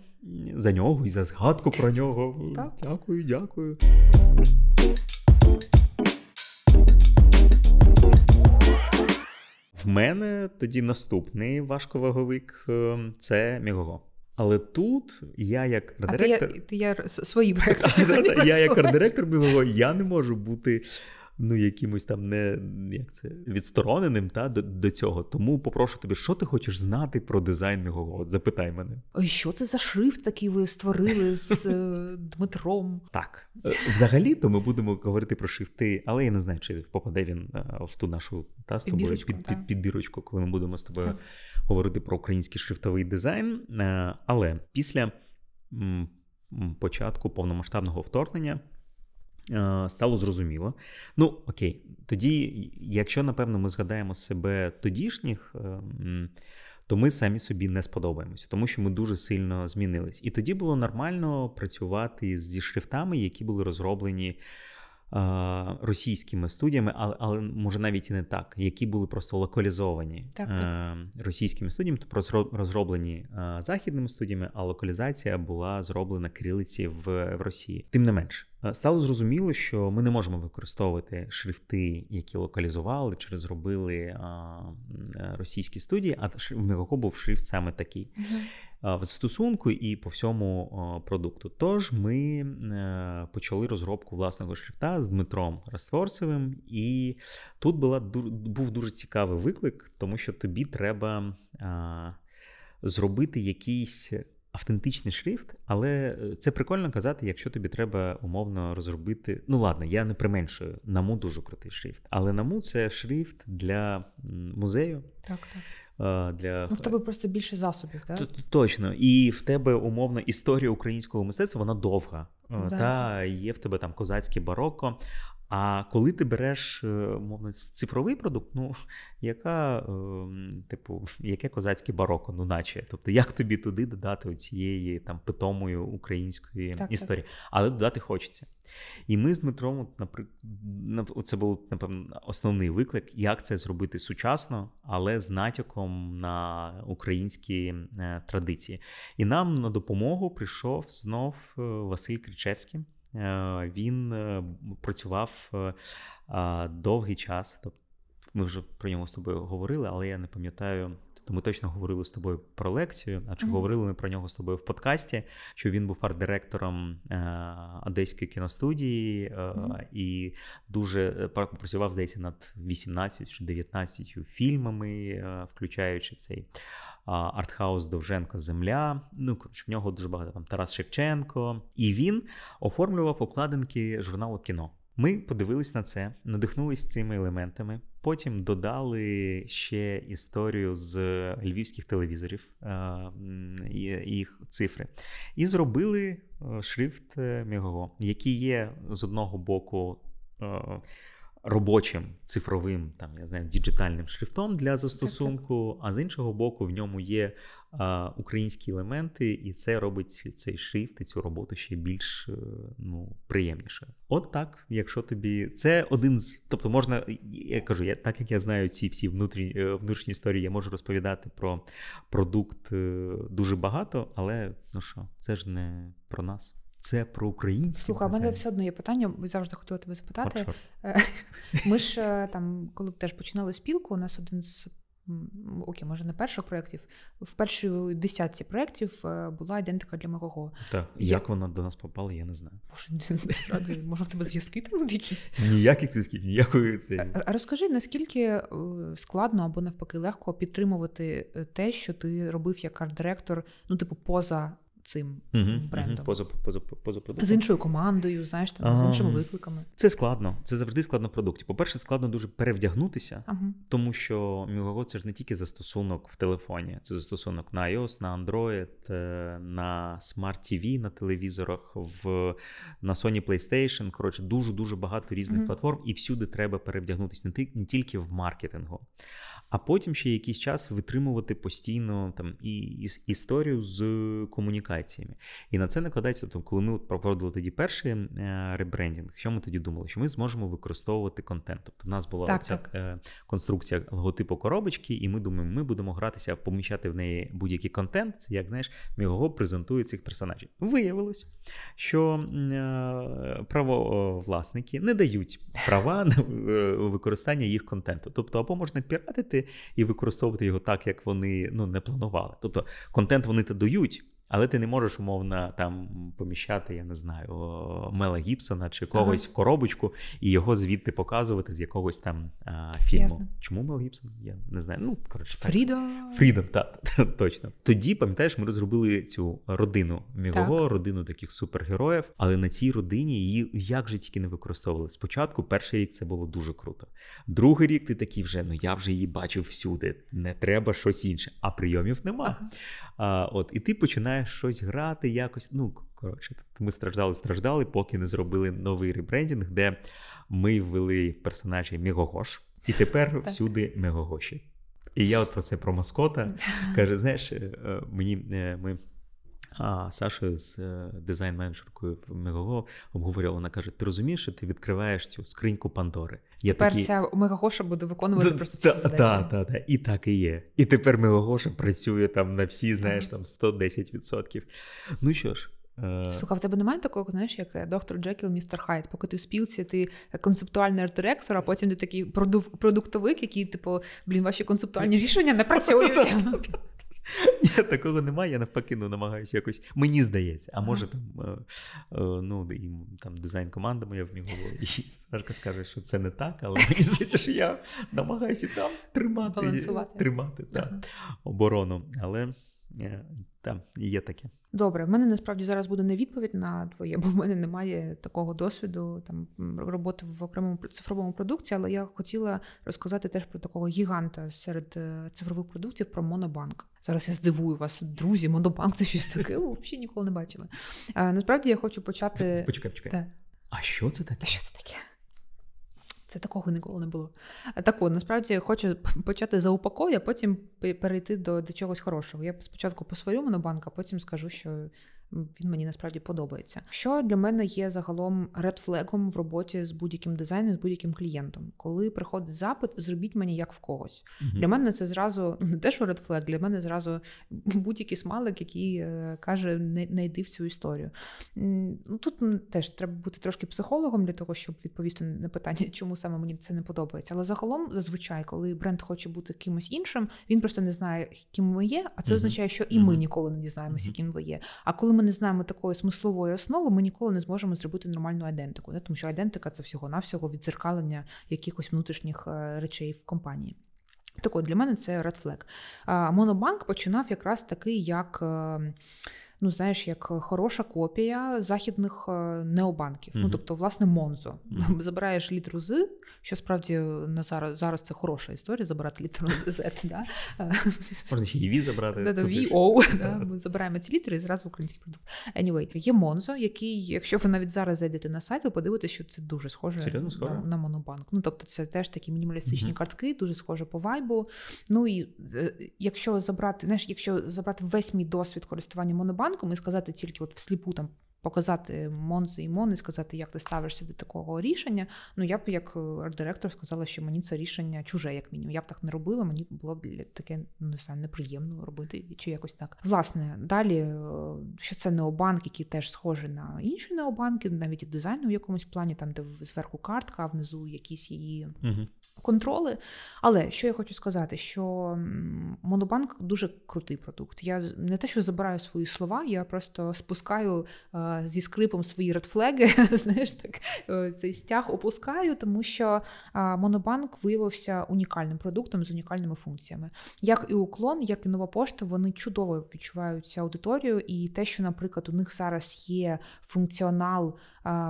Speaker 2: за нього і за згадку про нього. Так. Дякую, дякую. В мене тоді наступний важковаговик е, це Мігого. Але тут я як редиректор...
Speaker 1: А ти, ти я свої [laughs] проекти.
Speaker 2: Я як арт-директор Мігого, я не можу бути ну, якимось там не як це відстороненим та, до, до цього. Тому попрошу тебе, що ти хочеш знати про дизайн мого? От Запитай мене.
Speaker 1: Ой, що це за шрифт такий ви створили з е, Дмитром?
Speaker 2: Так. Е, взагалі-то ми будемо говорити про шрифти, але я не знаю, чи попаде він е, в ту нашу та з тобою під, під, підбірочку, коли ми будемо з тобою говорити про український шрифтовий дизайн. Але після початку повномасштабного вторгнення. Е, стало зрозуміло. Ну, окей, тоді, якщо напевно ми згадаємо себе тодішніх. Е, то ми самі собі не сподобаємося, тому що ми дуже сильно змінились. І тоді було нормально працювати зі шрифтами, які були розроблені російськими студіями, але але може навіть і не так, які були просто локалізовані
Speaker 1: так, так.
Speaker 2: російськими студіями, тобто розроблені західними студіями, а локалізація була зроблена кирилиці в, в Росії. Тим не менш, стало зрозуміло, що ми не можемо використовувати шрифти, які локалізували чи зробили російські студії, а в Мегоко був шрифт саме такий. В стосунку і по всьому продукту. Тож ми е, почали розробку власного шрифта з Дмитром Растворцевим, і тут була був дуже цікавий виклик, тому що тобі треба зробити якийсь. Автентичний шрифт, але е, це прикольно казати, якщо тобі треба умовно розробити. Ну ладно, я не применшую. Наму дуже крутий шрифт, але наму це шрифт для музею.
Speaker 1: Так, так.
Speaker 2: Для
Speaker 1: ну, в тебе просто більше засобів, так?
Speaker 2: Точно. І в тебе умовно історія українського мистецтва вона довга. Да. Та є в тебе там козацьке бароко. А коли ти береш е, мовно цифровий продукт, ну [laughs] яка, ем, типу, [laughs] яке козацьке бароко, ну наче. Тобто, як тобі туди додати цієї там питомої української так, історії, так. але додати хочеться. І ми з Дмитром, наприклад, це був напевно основний виклик, як це зробити сучасно, але з натяком на українські е, традиції. І нам на допомогу прийшов знов е, Василь Кричевський. Е, він працював довгий час. Тобто ми вже про нього з тобою говорили, але я не пам'ятаю то ми точно говорили з тобою про лекцію, а чи mm-hmm. говорили ми про нього з тобою в подкасті, що він був арт-директором е, Одеської кіностудії е, mm-hmm. і дуже е, працював, здається, над 18 чи 19 фільмами, е, включаючи цей. Артхаус Довженко Земля. Ну, коротше, в нього дуже багато там Тарас Шевченко. І він оформлював обкладинки журналу кіно. Ми подивились на це, надихнулись цими елементами. Потім додали ще історію з львівських телевізорів і їх цифри, і зробили е, шрифт е, Мігого, який є з одного боку. Е, робочим цифровим там я знаю, діджитальним шрифтом для застосунку, а з іншого боку, в ньому є а, українські елементи, і це робить цей шрифт і цю роботу ще більш ну, приємнішою. От так, якщо тобі це один з, тобто можна, я кажу, я так як я знаю ці всі внутрішні, е, внутрішні історії, я можу розповідати про продукт е, дуже багато, але ну що, це ж не про нас. Це про українські.
Speaker 1: Слухай, у мене все одно є питання, завжди хотіла тебе запитати. Е, [laughs] ми ж е, там, коли теж починали спілку, у нас один з окей, може не перших проєктів, в першій десятці проєктів е, була ідентика для мого.
Speaker 2: Так, як, як вона до нас попала, я не знаю.
Speaker 1: Боже, насправді, може в тебе зв'язки там якісь?
Speaker 2: Ніяких зв'язків, ніякої
Speaker 1: це. Розкажи, наскільки складно або навпаки легко підтримувати те, що ти робив як арт-директор, ну, типу, поза цим uh брендом.
Speaker 2: Поза, поза, поза.
Speaker 1: З іншою командою, знаєш, там, з іншими викликами.
Speaker 2: Це складно. Це завжди складно в продукті. По-перше, складно дуже перевдягнутися, тому що Мігого це ж не тільки застосунок в телефоні, це застосунок на iOS, на Android, е, на Smart TV, на телевізорах, в, на Sony PlayStation. Коротше, дуже-дуже багато різних платформ, і всюди треба перевдягнутися не тільки в маркетингу а потім ще якийсь час витримувати постійно там і, і історію з комунікаціями. І на це накладається, тобто, коли ми проводили тоді перший е, ребрендінг, що ми тоді думали? Що ми зможемо використовувати контент. Тобто, в нас була так, ця так. Е, конструкція логотипу коробочки, і ми думаємо, ми будемо гратися, поміщати в неї будь-який контент. Це як знаєш, ми його презентує цих персонажів. Виявилось, що е, правовласники не дають права на використання їх контенту. Тобто, або можна піратити і використовувати його так, як вони ну, не планували. Тобто контент вони те дають, але ти не можеш, умовно, там поміщати, я не знаю, Мела Гібсона чи когось ага. в коробочку і його звідти показувати з якогось там а, фільму. Ясно. Чому Мел Гібсон? Я не знаю. Ну, коротше,
Speaker 1: Фрідом.
Speaker 2: Фрідом, так, точно. Тоді, пам'ятаєш, ми розробили цю родину Мілого, так. родину таких супергероїв, але на цій родині її як же тільки не використовували. Спочатку, перший рік це було дуже круто. Другий рік ти такий вже, ну я вже її бачив всюди, не треба щось інше, а прийомів нема. Ага. А, От, І ти починаєш щось грати, якось. Ну, коротше, ми страждали, страждали, поки не зробили новий ребрендінг, де ми ввели персонажі Мігогош, і тепер так. всюди Мегогоші. І я от про це про маскота [laughs] каже: знаєш, е, мені ми. А Сашою з е, дизайн-менеджеркою Мегаго обговорювала, вона каже: ти розумієш, що ти відкриваєш цю скриньку Пандори.
Speaker 1: Я Тепер такі... ця Мегагоша буде виконувати просто всі задачі.
Speaker 2: Так, так, так. І так і є. І тепер Мегагоша працює там на всі, знаєш, там 110%. Ну що ж.
Speaker 1: Е, Слухай, в тебе немає такого, знаєш, як доктор Джекіл, містер Хайд. Поки ти в спілці, ти концептуальний арт-директор, а потім ти такий продуктовик, який, типу, блін, ваші концептуальні рішення не працюють. [laughs]
Speaker 2: Ні, Такого немає, я навпаки ну, намагаюся якось. Мені здається, а може там е, е, ну, і, там дизайн-команда моя в нього, і Сашка скаже, що це не так, але мені здається, що я намагаюся там тримати тримати та, оборону. Але е, там є таке.
Speaker 1: Добре, в мене насправді зараз буде не відповідь на твоє, бо в мене немає такого досвіду там роботи в окремому цифровому продукті, але я хотіла розказати теж про такого гіганта серед е, цифрових продуктів про Монобанк. Зараз я здивую вас, друзі, Монобанк це щось таке. Взагалі ніколи не бачила. А, Насправді я хочу почати.
Speaker 2: Почекай, почекай. Так. А що це таке?
Speaker 1: А що це таке? Це такого ніколи не було. Так от, насправді хочу [laughs] почати за упаков'я, а потім перейти до до чогось хорошого. Я спочатку посварю монобанку, а потім скажу, що він мені насправді подобається. Що для мене є загалом редфлегом в роботі з будь-яким дизайном, з будь-яким клієнтом. Коли приходить запит, зробіть мені як в когось. uh Для мене це зразу [laughs] не те, що редфлег, для мене зразу будь-який смалик, який е, каже, не, не йди в цю історію. Ну Тут теж треба бути трошки психологом для того, щоб відповісти на питання, [laughs] чому саме мені це не подобається. Але загалом, зазвичай, коли бренд хоче бути кимось іншим, він просто не знає, ким ми є, а це uh означає, що і ми ніколи не дізнаємося, ким ви є. А коли ми не знаємо такої смислової основи, ми ніколи не зможемо зробити нормальну айдентику. Тому що айдентика це всього-навсього відзеркалення якихось внутрішніх е, речей в компанії. Так от, для мене це Red Flag. Монобанк починав якраз такий, як. Е, ну знаєш, як хороша копія західних е, необанків. Mm-hmm. Ну тобто, власне, Монзо. Mm-hmm. [laughs] Забираєш літеру з, що справді на зараз зараз це хороша історія. Забирати літеру Z. Да? [laughs]
Speaker 2: Можна ще і V забрати.
Speaker 1: Да. Ми забираємо ці літери і зразу український продукт. Anyway, є Монзо, який, якщо ви навіть зараз зайдете на сайт, ви подивитесь, що це дуже схоже
Speaker 2: Серйозно, схоже?
Speaker 1: на, на монобанк. Ну тобто, це теж такі мінімалістичні mm-hmm. картки, дуже схоже по вайбу. Ну і е, якщо забрати, знаєш, якщо забрати весь мій досвід користування монобанком, банком і сказати тільки от всліпу там показати Монзи і Мон і сказати, як ти ставишся до такого рішення. Ну я б як е, арт-директор сказала, що мені це рішення чуже, як мінімум. Я б так не робила, мені було б таке не знаю, неприємно робити чи якось так. Власне, далі, е, що це необанк, який теж схожий на інші необанки, навіть і дизайну в якомусь плані, там де зверху картка, а внизу якісь її угу. контроли. Але що я хочу сказати, що Монобанк дуже крутий продукт. Я не те, що забираю свої слова, я просто спускаю. Е, зі скрипом свої редфлеги, [laughs] знаєш, так е, цей стяг опускаю, тому що Монобанк виявився унікальним продуктом з унікальними функціями. Як і уклон, як і нова пошта, вони чудово відчуваються аудиторію, і те, що, наприклад, у них зараз є функціонал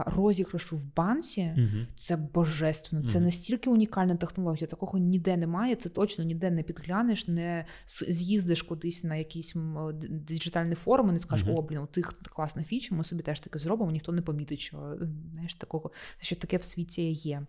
Speaker 1: розіграшу в банці, угу. це божественно. Це угу. настільки унікальна технологія. Такого ніде немає. Це точно ніде не підглянеш, не з'їздиш кудись на якийсь диджитальний форум і не скажеш, угу. о, блін, у тих класна фіча, ми собі теж таке зробимо, ніхто не помітить, що знаєш, такого, що таке в світі є.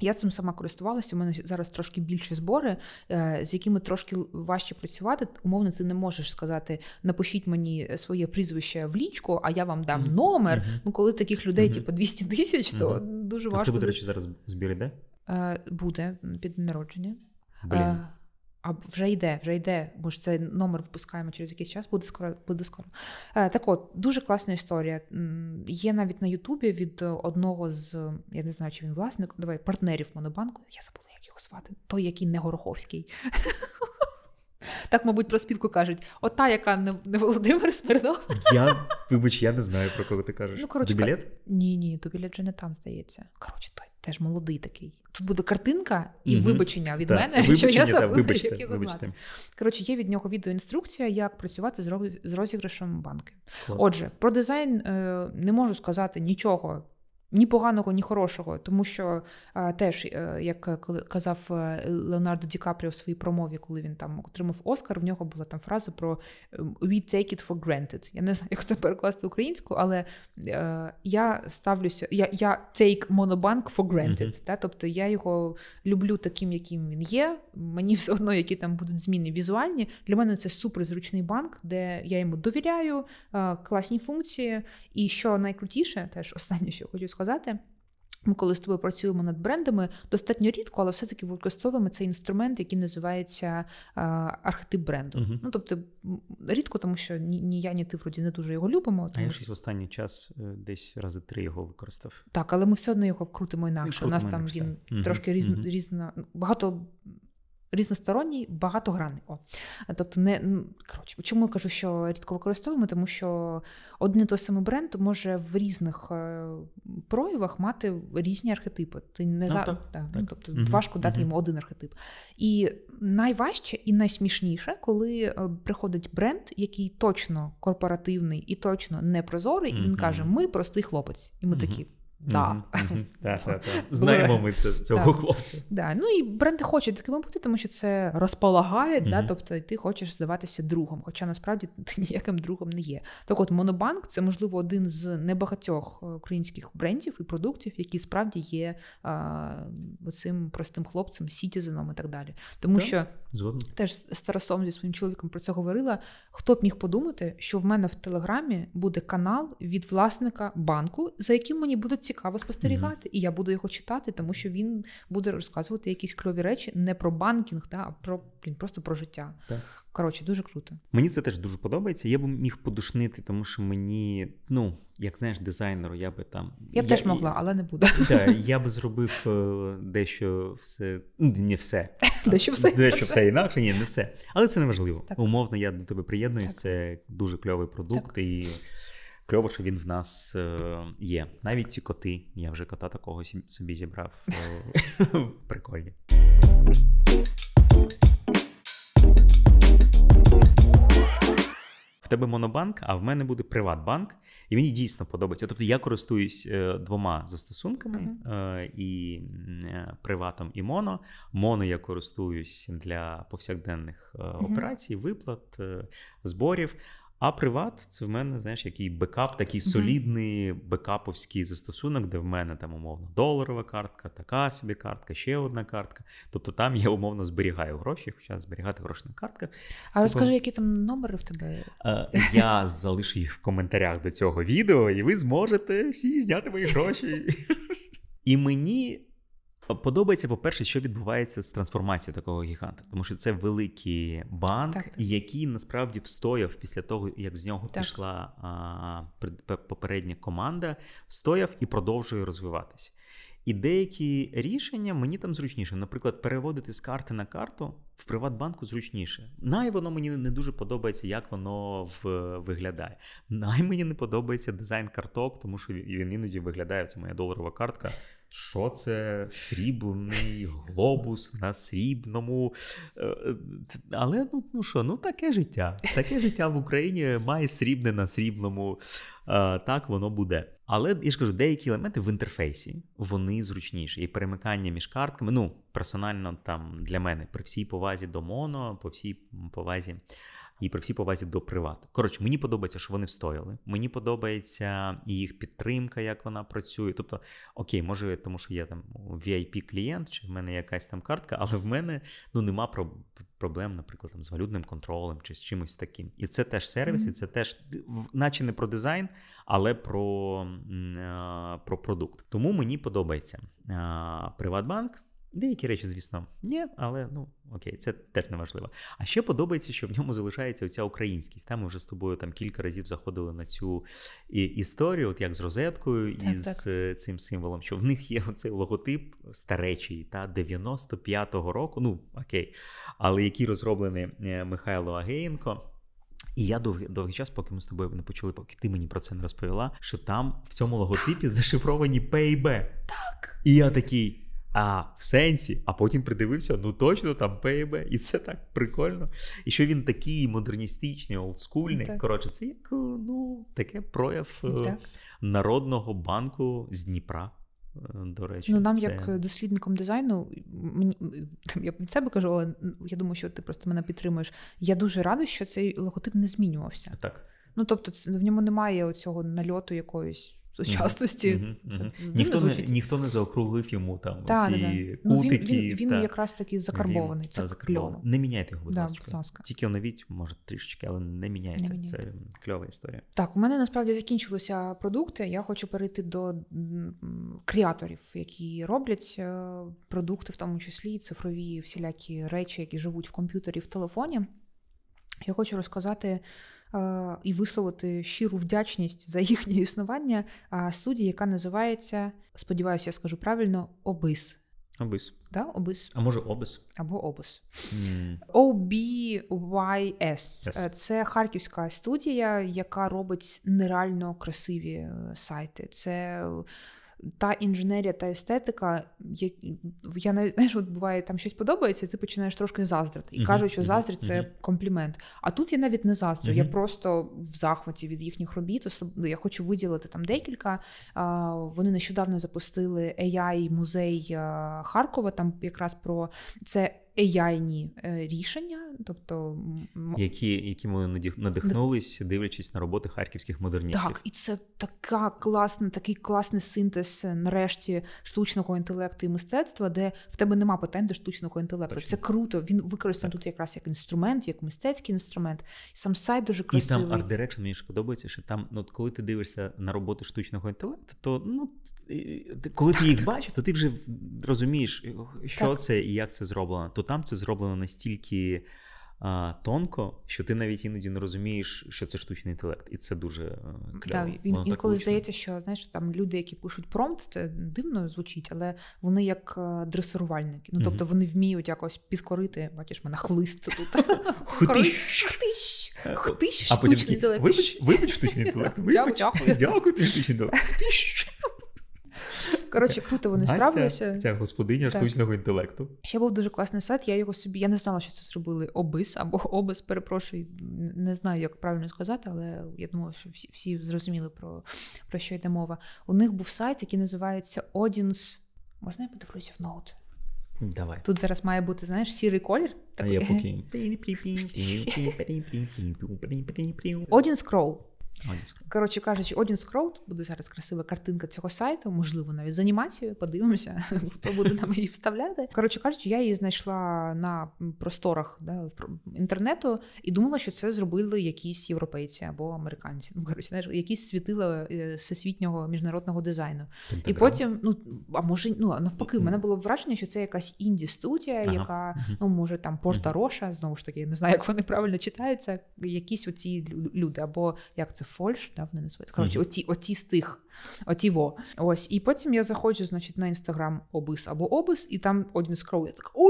Speaker 1: Я цим сама користувалася. У мене зараз трошки більші збори, е, з якими трошки важче працювати. Умовно, ти не можеш сказати: напишіть мені своє прізвище в лічку, а я вам дам mm-hmm. номер. Mm-hmm. Ну, коли таких людей, mm-hmm. типу 200 тисяч, то дуже важко.
Speaker 2: Це буде речі зараз збір іде?
Speaker 1: Е, буде під народження.
Speaker 2: Блін.
Speaker 1: А вже йде, вже йде, бо ж цей номер випускаємо через якийсь час, буде скоро. буде скоро. Е, так от, дуже класна історія. Є навіть на Ютубі від одного з, я не знаю, чи він власник, давай, партнерів Монобанку. Я забула, як його звати. Той, який не Гороховський. [laughs] Так, мабуть, про спілку кажуть: ота, яка не, не Володимир Смирнов.
Speaker 2: Я, вибач, я не знаю, про кого ти кажеш. Ну, коротше, Дубілет?
Speaker 1: Ні, ні, Дубілет вже не там, здається. Коротше, той теж молодий такий. Тут буде картинка і угу. вибачення від так, мене, вибачення, що я забула, вибачте, як його звати. Коротше, є від нього відеоінструкція, як працювати з розіграшем банки. Клас. Отже, про дизайн е, не можу сказати нічого ні поганого, ні хорошого, тому що а, теж, е, як казав Леонардо Ді Капріо в своїй промові, коли він там отримав Оскар, в нього була там фраза про ем, «We take it for granted». Я не знаю, як це перекласти українською, але е, я ставлюся, я я take Monobank for granted. Mm-hmm. Та? Тобто я його люблю таким, яким він є. Мені все одно, які там будуть зміни візуальні. Для мене це суперзручний банк, де я йому довіряю, е, класні функції. І що найкрутіше, теж останнє, що хочу сказати. Ми, коли з тобою працюємо над брендами, достатньо рідко, але все-таки використовуємо цей інструмент, який називається а, архетип бренду. Uh-huh. Ну тобто рідко, тому що ні, ні я, ні ти вроді не дуже його любимо.
Speaker 2: Тому... А я щось в останній час е, десь рази три його використав.
Speaker 1: Так, але ми все одно його крутимо інакше. У нас там інакше, він так. трошки різно, uh-huh. різно багато різносторонній, багатогранний. О. Тобто, не коротше, чому я кажу, що рідко використовуємо, тому що один і той самий бренд може в різних е, проявах мати різні архетипи. Ти не ну, за так, так. Ну, тобто угу, важко дати угу. йому один архетип. І найважче і найсмішніше, коли е, приходить бренд, який точно корпоративний і точно непрозорий, і він каже: Ми простий хлопець, і ми такі. Да. [laughs]
Speaker 2: Знаємо ми це, цього хлопця.
Speaker 1: Да. Ну і бренди хочуть такими бути, тому що це розполагає, да, тобто ти хочеш здаватися другом, хоча насправді ти [laughs] ніяким другом не є. Так от Монобанк це, можливо, один з небагатьох е, українських брендів і продуктів, які справді є оцим простим хлопцем, сітізеном і так далі. Тому що теж з Тарасом зі своїм чоловіком про це говорила. Хто б міг подумати, що в мене в Телеграмі буде канал від власника банку, за яким мені будуть цікаво спостерігати, mm-hmm. і я буду його читати, тому що він буде розказувати якісь кльові речі не про банкінг, та, а про блін, просто про життя. Так. Коротше, дуже круто.
Speaker 2: Мені це теж дуже подобається. Я б міг подушнити, тому що мені, ну, як знаєш, дизайнеру, я би там.
Speaker 1: Я б я, теж могла, але не буду.
Speaker 2: Так, [laughs] Я би зробив е, дещо все, ну, не все. [laughs]
Speaker 1: Дещо все
Speaker 2: Дещо все інакше, ні, не все. Але це не важливо. Так. Умовно, я до тебе приєднуюсь, це дуже кльовий продукт. Так. і Кльово, що він в нас е, є. Навіть ці коти. Я вже кота такого собі зібрав. Е, [laughs] прикольні. В тебе монобанк, а в мене буде Приватбанк, і мені дійсно подобається. Тобто я користуюсь е, двома застосунками uh-huh. і приватом, і моно. Моно я користуюсь для повсякденних uh-huh. операцій, виплат, зборів. А приват це в мене, знаєш, який бекап, такий солідний бекаповський застосунок, де в мене там умовно доларова картка, така собі картка, ще одна картка. Тобто там я умовно зберігаю гроші, хоча зберігати гроші на картках.
Speaker 1: А розкажи, які там номери в тебе?
Speaker 2: Е, я залишу їх в коментарях до цього відео, і ви зможете всі зняти мої гроші. [laughs] І мені Подобається, по-перше, що відбувається з трансформацією такого гіганта, тому що це великий банк, так. який насправді встояв після того, як з нього так. пішла а, попередня команда, встояв і продовжує розвиватися. І деякі рішення мені там зручніше. Наприклад, переводити з карти на карту в Приватбанку зручніше. Най воно мені не дуже подобається, як воно в, виглядає. Най мені не подобається дизайн карток, тому що він іноді виглядає це моя доларова картка. Що це срібний глобус на срібному. Е, але ну ну що, ну таке життя. Таке життя в Україні має срібне на срібному. Е, так воно буде. Але я ж кажу, деякі елементи в інтерфейсі вони зручніші. І перемикання між картками. Ну, персонально там для мене при всій повазі до моно, по всій повазі і при всій повазі до привату. Коротше, мені подобається, що вони встояли. Мені подобається їх підтримка, як вона працює. Тобто, окей, може, тому що я там vip клієнт чи в мене якась там картка, але в мене ну нема проблем, наприклад, там, з валютним контролем чи з чимось таким. І це теж сервіс, і це теж, наче не про дизайн, але про, про продукт. Тому мені подобається Приватбанк. Деякі речі, звісно, ні, але ну окей, це теж не важливо. А ще подобається, що в ньому залишається оця українськість. Там ми вже з тобою там кілька разів заходили на цю історію, от як з розеткою так, і так. з е, цим символом, що в них є оцей логотип старечий та 95-го року. Ну окей, але який розроблений е, Михайло Агеєнко. І я довгий довгий час, поки ми з тобою не почули, поки ти мені про це не розповіла, що там в цьому логотипі зашифровані P
Speaker 1: Так.
Speaker 2: І я такий. А в сенсі, а потім придивився, ну точно там ПМ, і це так прикольно. І що він такий модерністичний, олдскульний. Так. Коротше, це як ну, таке прояв е, так. Народного банку з Дніпра. е, До речі,
Speaker 1: Ну, нам,
Speaker 2: це...
Speaker 1: як дослідникам дизайну, мені там, я від себе кажу, але я думаю, що ти просто мене підтримуєш. Я дуже рада, що цей логотип не змінювався.
Speaker 2: так.
Speaker 1: Ну тобто, це- в ньому немає оцього нальоту якоїсь сучасності.
Speaker 2: Ніхто, не, ніхто не заокруглив йому там
Speaker 1: Та,
Speaker 2: ці
Speaker 1: да, да. Ну, він,
Speaker 2: кутики.
Speaker 1: він, він
Speaker 2: та.
Speaker 1: якраз таки закарбований. Це кльово.
Speaker 2: Не міняйте його, будь
Speaker 1: Да,
Speaker 2: ласка.
Speaker 1: будь ласка.
Speaker 2: Тільки оновіть, може, трішечки, але не міняйте.
Speaker 1: Не міняйте.
Speaker 2: Це кльова історія.
Speaker 1: Так, у мене насправді закінчилися продукти. Я хочу перейти до креаторів, які роблять е, продукти, в тому числі цифрові всілякі речі, які живуть в комп'ютері, в телефоні. Я хочу розказати і висловити щиру вдячність за їхнє існування студії, яка називається, сподіваюся, я скажу правильно, Обис.
Speaker 2: Обис.
Speaker 1: Да? Обис
Speaker 2: А може обис?
Speaker 1: або Обис.
Speaker 2: М,
Speaker 1: OBYS.
Speaker 2: Yes.
Speaker 1: Е, Це харківська студія, яка робить нереально красиві е, сайти. Це та інженерія та естетика. я- Я навіть знаєш, от буває там щось подобається, і ти починаєш трошки заздрити. І
Speaker 2: Мгм,
Speaker 1: кажуть, що заздрить це комплімент. А тут я навіть не заздрю. Я просто в захваті від їхніх робіт. Особ- ну, Я хочу виділити там декілька. Вони нещодавно запустили AI музей Харкова. Там якраз про це AI-ні е, рішення, тобто
Speaker 2: Які, які ми надихнулись, дивлячись на роботи харківських модерністів.
Speaker 1: так, і це така класна, такий класний синтез е, нарешті штучного інтелекту і мистецтва, де в тебе нема питань до штучного інтелекту.
Speaker 2: Точно.
Speaker 1: Це круто. Він використаний тут якраз як інструмент, як мистецький інструмент. І сам сайт дуже
Speaker 2: І
Speaker 1: красивий.
Speaker 2: там Art Direction мені ж подобається, що там, ну, коли ти дивишся на роботи штучного інтелекту, то ну, і- коли ти їх бачиш, то ти вже розумієш, що
Speaker 1: Так.
Speaker 2: це і як це зроблено. То там це зроблено настільки а, тонко, що ти навіть іноді не розумієш, що це штучний інтелект. І це дуже е, кльово.
Speaker 1: Так, він
Speaker 2: Воно
Speaker 1: інколи здається, що знаєш, там люди, які пишуть промпт, це дивно звучить, але вони як е, дресурувальники. Ну тобто вони вміють якось підкорити. Бачиш, мене хлист тут. [laughs]
Speaker 2: Хтищ.
Speaker 1: Хтищ, штучний інтелект.
Speaker 2: вибач, вибач штучний інтелект,
Speaker 1: Дякую,
Speaker 2: вибач.
Speaker 1: дякую.
Speaker 2: Дякую, штучний інтелект. Хтищ.
Speaker 1: Коротше, круто вони
Speaker 2: Настя,
Speaker 1: справилися.
Speaker 2: Ця господиня
Speaker 1: Так.
Speaker 2: штучного інтелекту.
Speaker 1: Ще був дуже класний сайт. Я його собі. Я не знала, що це зробили обис або [laughs] обис. Перепрошую, не знаю, як правильно сказати, але я думаю, що всі, всі зрозуміли про, про що йде мова. У них був сайт, який називається Audience. Можна я подивлюся в ноут?
Speaker 2: Давай.
Speaker 1: Тут зараз має бути, знаєш, сірий колір.
Speaker 2: А я поки. [laughs]
Speaker 1: Audience Scroll. Коротше кажучи, Audience Scroll, буде зараз красива картинка цього сайту, можливо, навіть з анімацією. Подивимося, [laughs] хто буде нам її вставляти. Коротше кажучи, я її знайшла на просторах да, інтернету і думала, що це зробили якісь європейці або американці. Ну коротше, знаєш, якісь світила е, всесвітнього міжнародного дизайну. І потім, ну а може, ну навпаки, в мене було враження, що це якась інді студія,
Speaker 2: Ага.
Speaker 1: яка ну може там Порта Роша, знову ж таки, я не знаю, як вони правильно читаються. Якісь оці люди, або як це фольш, да, вони називають. Коротше, оті, оті з тих, оті во. Ось. І потім я заходжу, значить, на інстаграм обис або обис, і там один скроу. Я так о,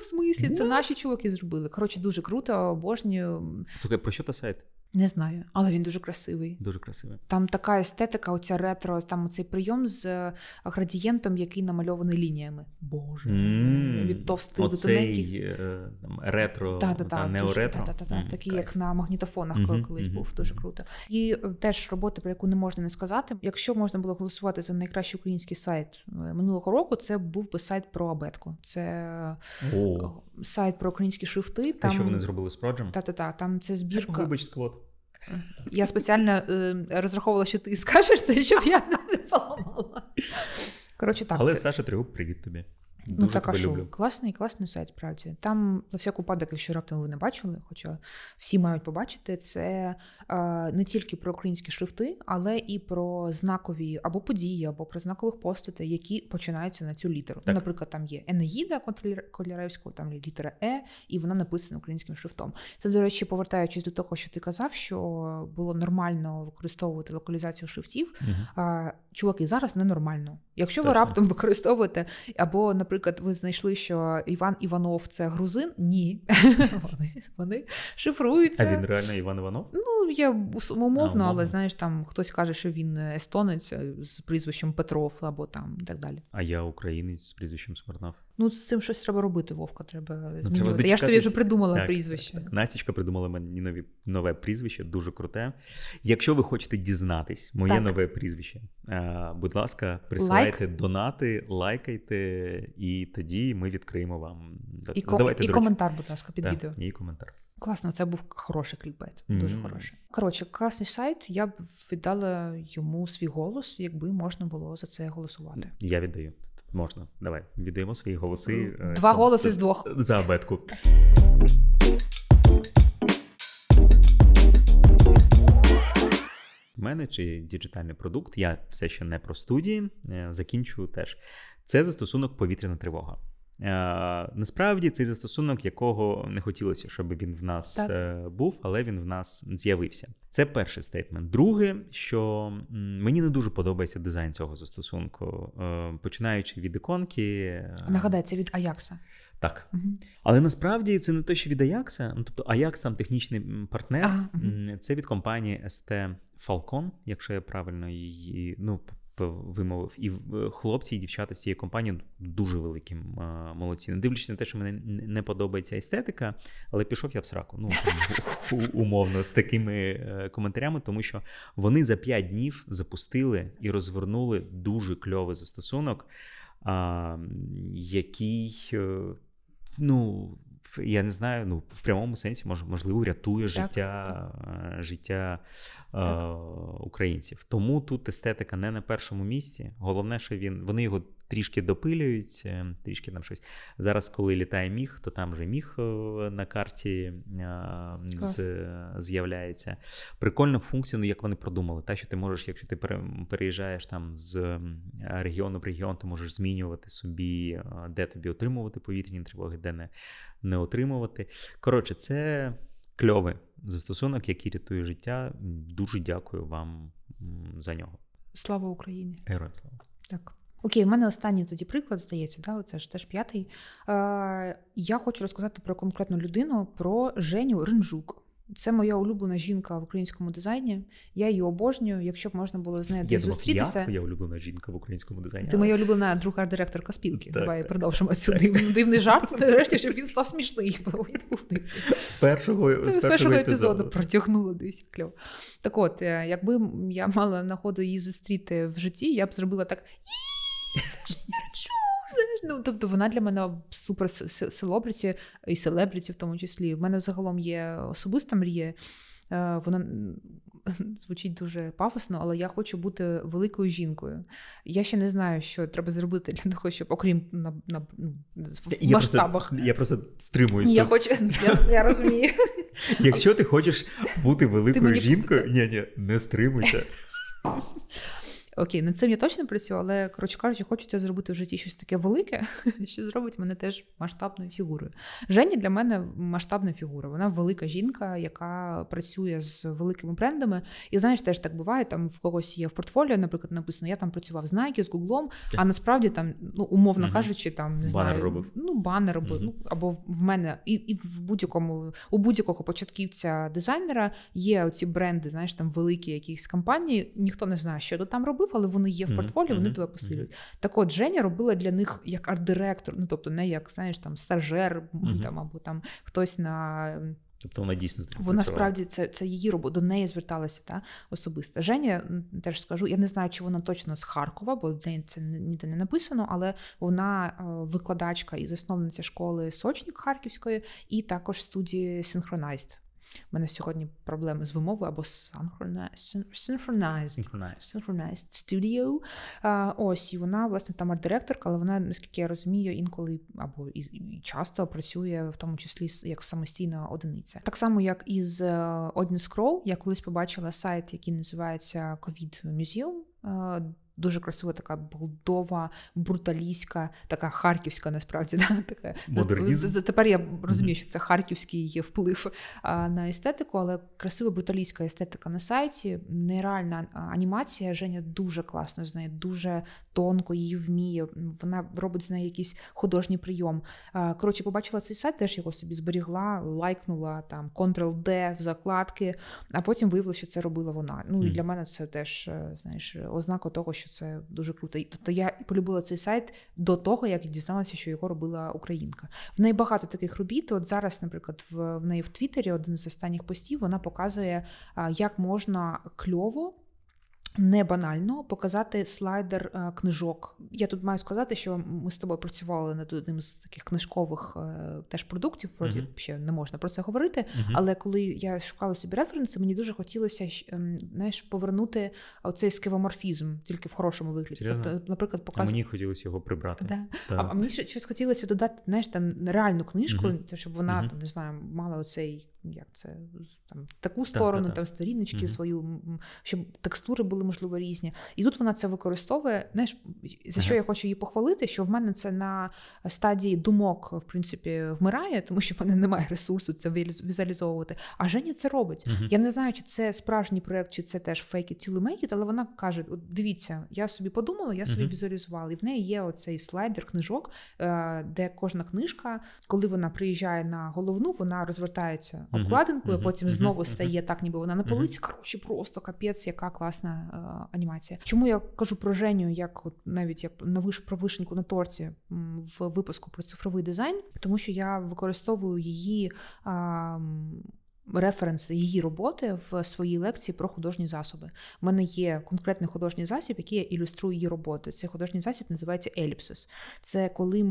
Speaker 1: в смислі, це наші чуваки зробили. Коротше, дуже круто, обожнюю.
Speaker 2: Слухай, про що та сайт?
Speaker 1: Не знаю, але він дуже красивий.
Speaker 2: Дуже красивий.
Speaker 1: Там така естетика, оця ретро, там цей прийом з е, градієнтом, який намальований лініями. Боже,
Speaker 2: М,
Speaker 1: від товстих до тоненьких.
Speaker 2: Е, там, ретро,
Speaker 1: Та, та,
Speaker 2: та,
Speaker 1: та,
Speaker 2: неоретро.
Speaker 1: Та, та, та,
Speaker 2: М,
Speaker 1: Такі,
Speaker 2: кайф.
Speaker 1: як на магнітофонах коли колись
Speaker 2: мгм,
Speaker 1: був, дуже круто. І теж робота, про яку не можна не сказати. Якщо можна було голосувати за найкращий український сайт е, минулого року, це був би сайт про абетку. Це
Speaker 2: О,
Speaker 1: сайт про українські шрифти.
Speaker 2: те,
Speaker 1: Там
Speaker 2: що вони зробили з Проджем?
Speaker 1: та, та, та, там це збірка.
Speaker 2: Вибач, сквот.
Speaker 1: Я спеціально е, розраховувала, що ти скажеш це, щоб я не поламала. Коротше, так.
Speaker 2: Але
Speaker 1: це...
Speaker 2: Саша Трюк, привіт тобі.
Speaker 1: Ну так, а що? Класний, класний сайт, справді. Там за всяк випадок, якщо раптом ви не бачили, хоча всі мають побачити, це е, не тільки про українські шрифти, але і про знакові або події, або про знакових постатей, які починаються на цю літеру.
Speaker 2: Так.
Speaker 1: Наприклад, там є Енеїда Коляревського, там є літера Е, і вона написана українським шрифтом. Це, до речі, повертаючись до того, що ти казав, що було нормально використовувати локалізацію шрифтів. А, чуваки, зараз ненормально. Якщо ви раптом використовуєте, або, наприклад, ви знайшли, що Іван Іванов це грузин, ні. [laughs] вони, вони шифруються.
Speaker 2: А він реально Іван Іванов?
Speaker 1: Ну,
Speaker 2: я
Speaker 1: умовно, але знаєш, там хтось каже, що він естонець з прізвищем Петров або там і так далі.
Speaker 2: А я українець з прізвищем Смирнов.
Speaker 1: Ну, з цим щось треба робити, Вовка, треба
Speaker 2: треба
Speaker 1: змінювати. Я ж тобі вже придумала
Speaker 2: Так,
Speaker 1: прізвище.
Speaker 2: Так, так. Настічка придумала мені нові, нове прізвище, дуже круте. Якщо ви хочете дізнатись моє
Speaker 1: Так.
Speaker 2: нове прізвище, е, будь ласка, присилайте донати, лайкайте, і тоді ми відкриємо вам.
Speaker 1: І,
Speaker 2: Задавайте,
Speaker 1: і коментар, будь ласка, під
Speaker 2: Так,
Speaker 1: відео.
Speaker 2: І коментар.
Speaker 1: Класно, це був хороший клікбейт. Дуже
Speaker 2: Мгм.
Speaker 1: хороший. Коротше, класний сайт. Я б віддала йому свій голос, якби можна було за це голосувати.
Speaker 2: Я віддаю. Можна. Давай, віддаємо свої голоси. е,
Speaker 1: Два
Speaker 2: цьому-
Speaker 1: голоси з двох.
Speaker 2: За абетку. Мене чи діджитальний продукт, я все ще не про студії, е, закінчую теж. Це застосунок повітряна тривога. Е, насправді цей застосунок, якого не хотілося, щоб він в нас
Speaker 1: Так.
Speaker 2: е, був, але він в нас з'явився. Це перший стейтмент. Друге, що мені не дуже подобається дизайн цього застосунку, Е, починаючи від іконки.
Speaker 1: Нагадай, це від Аякса.
Speaker 2: Так,
Speaker 1: Угу.
Speaker 2: але насправді це не те, що від Ajax, ну тобто Ajax там технічний партнер.
Speaker 1: Ага.
Speaker 2: М, Це від компанії ST Falcon, якщо я правильно її ну, вимовив. І в- хлопці і дівчата з цієї компанії дуже великі молодці. Не дивлячись на те, що мені не подобається естетика, але пішов я в сраку. Ну [laughs] умовно з такими е, коментарями, тому що вони за 5 днів запустили і розвернули дуже кльовий застосунок, який. е, ну, я не знаю, ну, в прямому сенсі, мож, можливо, рятує
Speaker 1: Так,
Speaker 2: життя, так. життя е,
Speaker 1: Так.
Speaker 2: українців. Тому тут естетика не на першому місці. Головне, що він вони його трішки допилюють, е, трішки там щось. Зараз, коли літає міг, то там вже міг е, на карті е, з, з'являється. Прикольна функція, ну як вони продумали. Та, що ти можеш, якщо ти переїжджаєш там з регіону в регіон, ти можеш змінювати собі, е, де тобі отримувати повітряні тривоги, де не, не отримувати. Коротше, це кльовий застосунок, який рятує життя. Дуже дякую вам за нього.
Speaker 1: Слава Україні!
Speaker 2: Героям слава.
Speaker 1: Так. Окей, в мене останній тоді приклад, здається, да? це ж теж п'ятий. Е, я хочу розказати про конкретну людину, про Женю Ринжук. Це моя улюблена жінка в українському дизайні. Я її обожнюю. Якщо б можна було з нею
Speaker 2: Я думав, я
Speaker 1: зустрітися.
Speaker 2: твоя улюблена жінка в українському дизайні.
Speaker 1: Ти моя улюблена друга директорка спілки.
Speaker 2: Так,
Speaker 1: Давай
Speaker 2: так.
Speaker 1: продовжимо цю дивний, дивний жарт. [laughs] Нарешті, щоб він став смішний.
Speaker 2: З першого, з
Speaker 1: з першого епізоду
Speaker 2: епізоду.
Speaker 1: протягнула десь кльово. Так от, е, якби я мала нагоду її зустріти в житті, я б зробила так. «Ій, я речу. Знаєш, ну тобто вона для мене супер селебріті і селебріті в тому числі. В мене загалом є особиста мрія. Е, Вона [laughs] звучить дуже пафосно, але я хочу бути великою жінкою. Я ще не знаю, що треба зробити для того, щоб, окрім на, на ну, в
Speaker 2: Я
Speaker 1: масштабах.
Speaker 2: просто, я просто стримуюсь.
Speaker 1: Я
Speaker 2: тут.
Speaker 1: хочу, я, я розумію. [laughs]
Speaker 2: Якщо ти хочеш бути великою
Speaker 1: мені-
Speaker 2: жінкою, ні, ні, не стримуйся. [laughs]
Speaker 1: Окей, над цим я точно працюю, але коротше кажучи, хочеться зробити в житті щось таке велике, [laughs] що зробить мене теж масштабною фігурою. Женя для мене масштабна фігура. Вона велика жінка, яка працює з великими брендами. І знаєш, теж так буває. Там в когось є в портфоліо, наприклад, написано: я там працював з Nike, з Гуглом, а насправді там, ну умовно кажучи, там не
Speaker 2: Банер
Speaker 1: знаю,
Speaker 2: робив.
Speaker 1: ну банер робив. Ну або в мене, і, і в будь-якому у будь-якого початківця дизайнера є оці бренди, знаєш, там великі якісь компанії. Ніхто не знає, що ти там робив, але вони є в портфоліо, вони тебе посилюють. Так от Женя робила для них як арт-директор, ну тобто не як знаєш там стажер там або там хтось на
Speaker 2: Тобто вона дійсно
Speaker 1: вона справді це, це її робота. До неї зверталася та особисто. Женя теж скажу. Я не знаю, чи вона точно з Харкова, бо в неї це ніде не написано, але вона е, викладачка і засновниця школи Сочник Харківської, і також студії Synchronized. У мене сьогодні проблеми з вимовою або Synchronized. Synchronized. Synchronized Studio. А, ось, і вона, власне, там арт-директорка, але вона, наскільки я розумію, інколи або і, часто працює в тому числі як самостійна одиниця. Так само, як і з е, Odin Scroll, я колись побачила сайт, який називається COVID Museum. Дуже красива така будова, бруталістська, така харківська, насправді. [laughs] Да? Така,
Speaker 2: Модернізм.
Speaker 1: Тепер я розумію, що це харківський є вплив а, на естетику, але красива бруталістська естетика на сайті, нереальна анімація. Женя дуже класно з нею, дуже тонко її вміє. Вона робить з нею якийсь художній прийом. А, Коротше, побачила цей сайт, теж його собі зберігла, лайкнула там Ctrl-D в закладки, а потім виявилося, що це робила вона. Ну і для мене це теж е, знаєш ознака того, що що це дуже круто. Тобто я полюбила цей сайт до того, як дізналася, що його робила українка. В неї багато таких робіт. От зараз, наприклад, в, в неї в Твіттері один з останніх постів вона показує, як можна кльово не банально показати слайдер е, книжок. Я тут маю сказати, що ми з тобою працювали над одним з таких книжкових е, теж продуктів. Вроді uh-huh. ще не можна про це говорити. Uh-huh. Але коли я шукала собі референси, мені дуже хотілося ем, знаєш, повернути оцей скевоморфізм, тільки в хорошому вигляді.
Speaker 2: Тобто, наприклад, показ... А мені хотілося його прибрати.
Speaker 1: Да. Да. А мені щось хотілося додати, знаєш, там реальну книжку, uh-huh. щоб вона не знаю, мала оцей як це там таку сторону, там сторіночки угу. свою, щоб текстури були можливо різні. І тут вона це використовує. Знаєш, за що ага. я хочу її похвалити? Що в мене це на стадії думок, в принципі, вмирає, тому що в мене немає ресурсу це візуалізовувати. А Женя це робить. Угу. Я не знаю, чи це справжній проект, чи це теж fake it till you make it, але вона каже: от дивіться, я собі подумала, я собі угу. візуалізувала, і в неї є оцей слайдер книжок, е, де кожна книжка, коли вона приїжджає на головну, вона розвертається обкладинкою, потім знову стає так, ніби вона на полиці. Коротше, просто капець, яка класна е, анімація. Чому я кажу про Женю, як от навіть як на виш про вишеньку на торті в випуску про цифровий дизайн, тому що я використовую її. Е, референс її роботи в своїй лекції про художні засоби. У мене є конкретний художній засіб, який я ілюструю її роботу. Цей художній засіб називається еліпсис. Це коли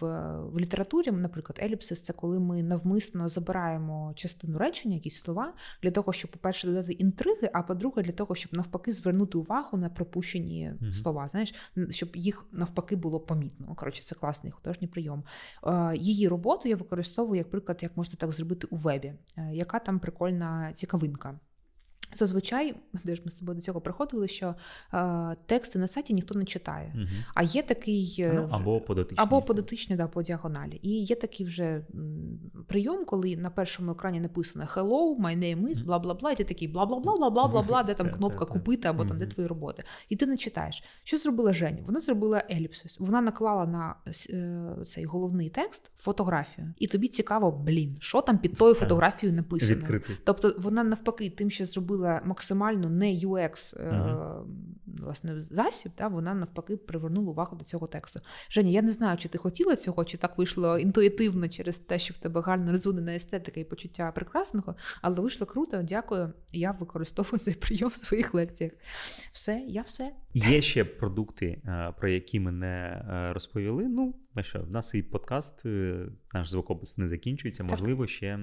Speaker 1: в, в літературі, наприклад, еліпсис це коли ми навмисно забираємо частину речення, якісь слова, для того, щоб, по-перше, додати інтриги, а по-друге, для того, щоб навпаки звернути увагу на пропущені mm слова. Знаєш, щоб їх навпаки було помітно. Коротше, це класний художній прийом. Е, її роботу я використовую, як приклад, як можна так зробити у вебі. Е, яка там прикольна цікавинка. Зазвичай, де ж ми з тобою до цього приходили, що е, тексти на сайті ніхто не читає. Угу. А є такий
Speaker 2: е, ну, або подотичний,
Speaker 1: або подотичний, да, по діагоналі. І є такий вже прийом, коли на першому екрані написано Hello, my name is, бла бла бла, і ти такий бла бла бла бла бла бла бла, де там кнопка купити, або там де твої роботи. І ти не читаєш. Що зробила Женя? Вона зробила еліпсис. Вона наклала на е, цей головний текст фотографію. І тобі цікаво, блін, що там під тою фотографією написано. Тобто вона навпаки, тим, що зробила зробила максимально не UX uh-huh. Власне засіб, та вона навпаки привернула увагу до цього тексту. Женя, я не знаю, чи ти хотіла цього, чи так вийшло інтуїтивно через те, що в тебе гарно розвинена естетика і почуття прекрасного, але вийшло круто. Дякую. Я використовую цей прийом в своїх лекціях. Все, я все.
Speaker 2: Є ще продукти, е, про які ми не е, розповіли. Ну, що в нас і подкаст, наш звукопис не закінчується. Можливо, ще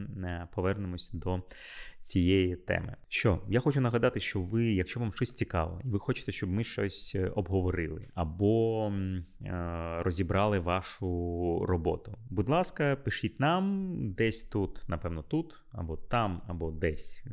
Speaker 2: повернемось до цієї теми. Що я хочу нагадати, що ви, якщо вам щось цікаво, і ви хочете, щоб ми щось е, обговорили або е, розібрали вашу роботу. Будь ласка, пишіть нам десь тут, напевно, тут, або там, або десь.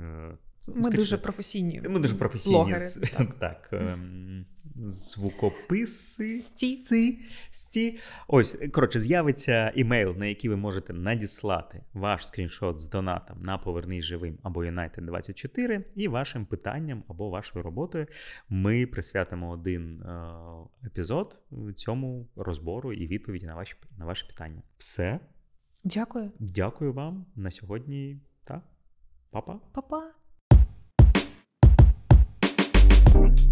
Speaker 1: Ми Скажи, дуже професійні.
Speaker 2: Ми дуже професійні. Блогери, так. [laughs] так ем, звукописи. Сті. Сті. Ось, коротше, з'явиться імейл, на який ви можете надіслати ваш скріншот з донатом на Повернись живим або United 24 і вашим питанням або вашою роботою ми присвятимо один е, епізод цьому розбору і відповіді на ваші, на ваші питання. Все.
Speaker 1: Дякую.
Speaker 2: Дякую вам на сьогодні. Так. Па-па.
Speaker 1: Па-па.
Speaker 3: Thank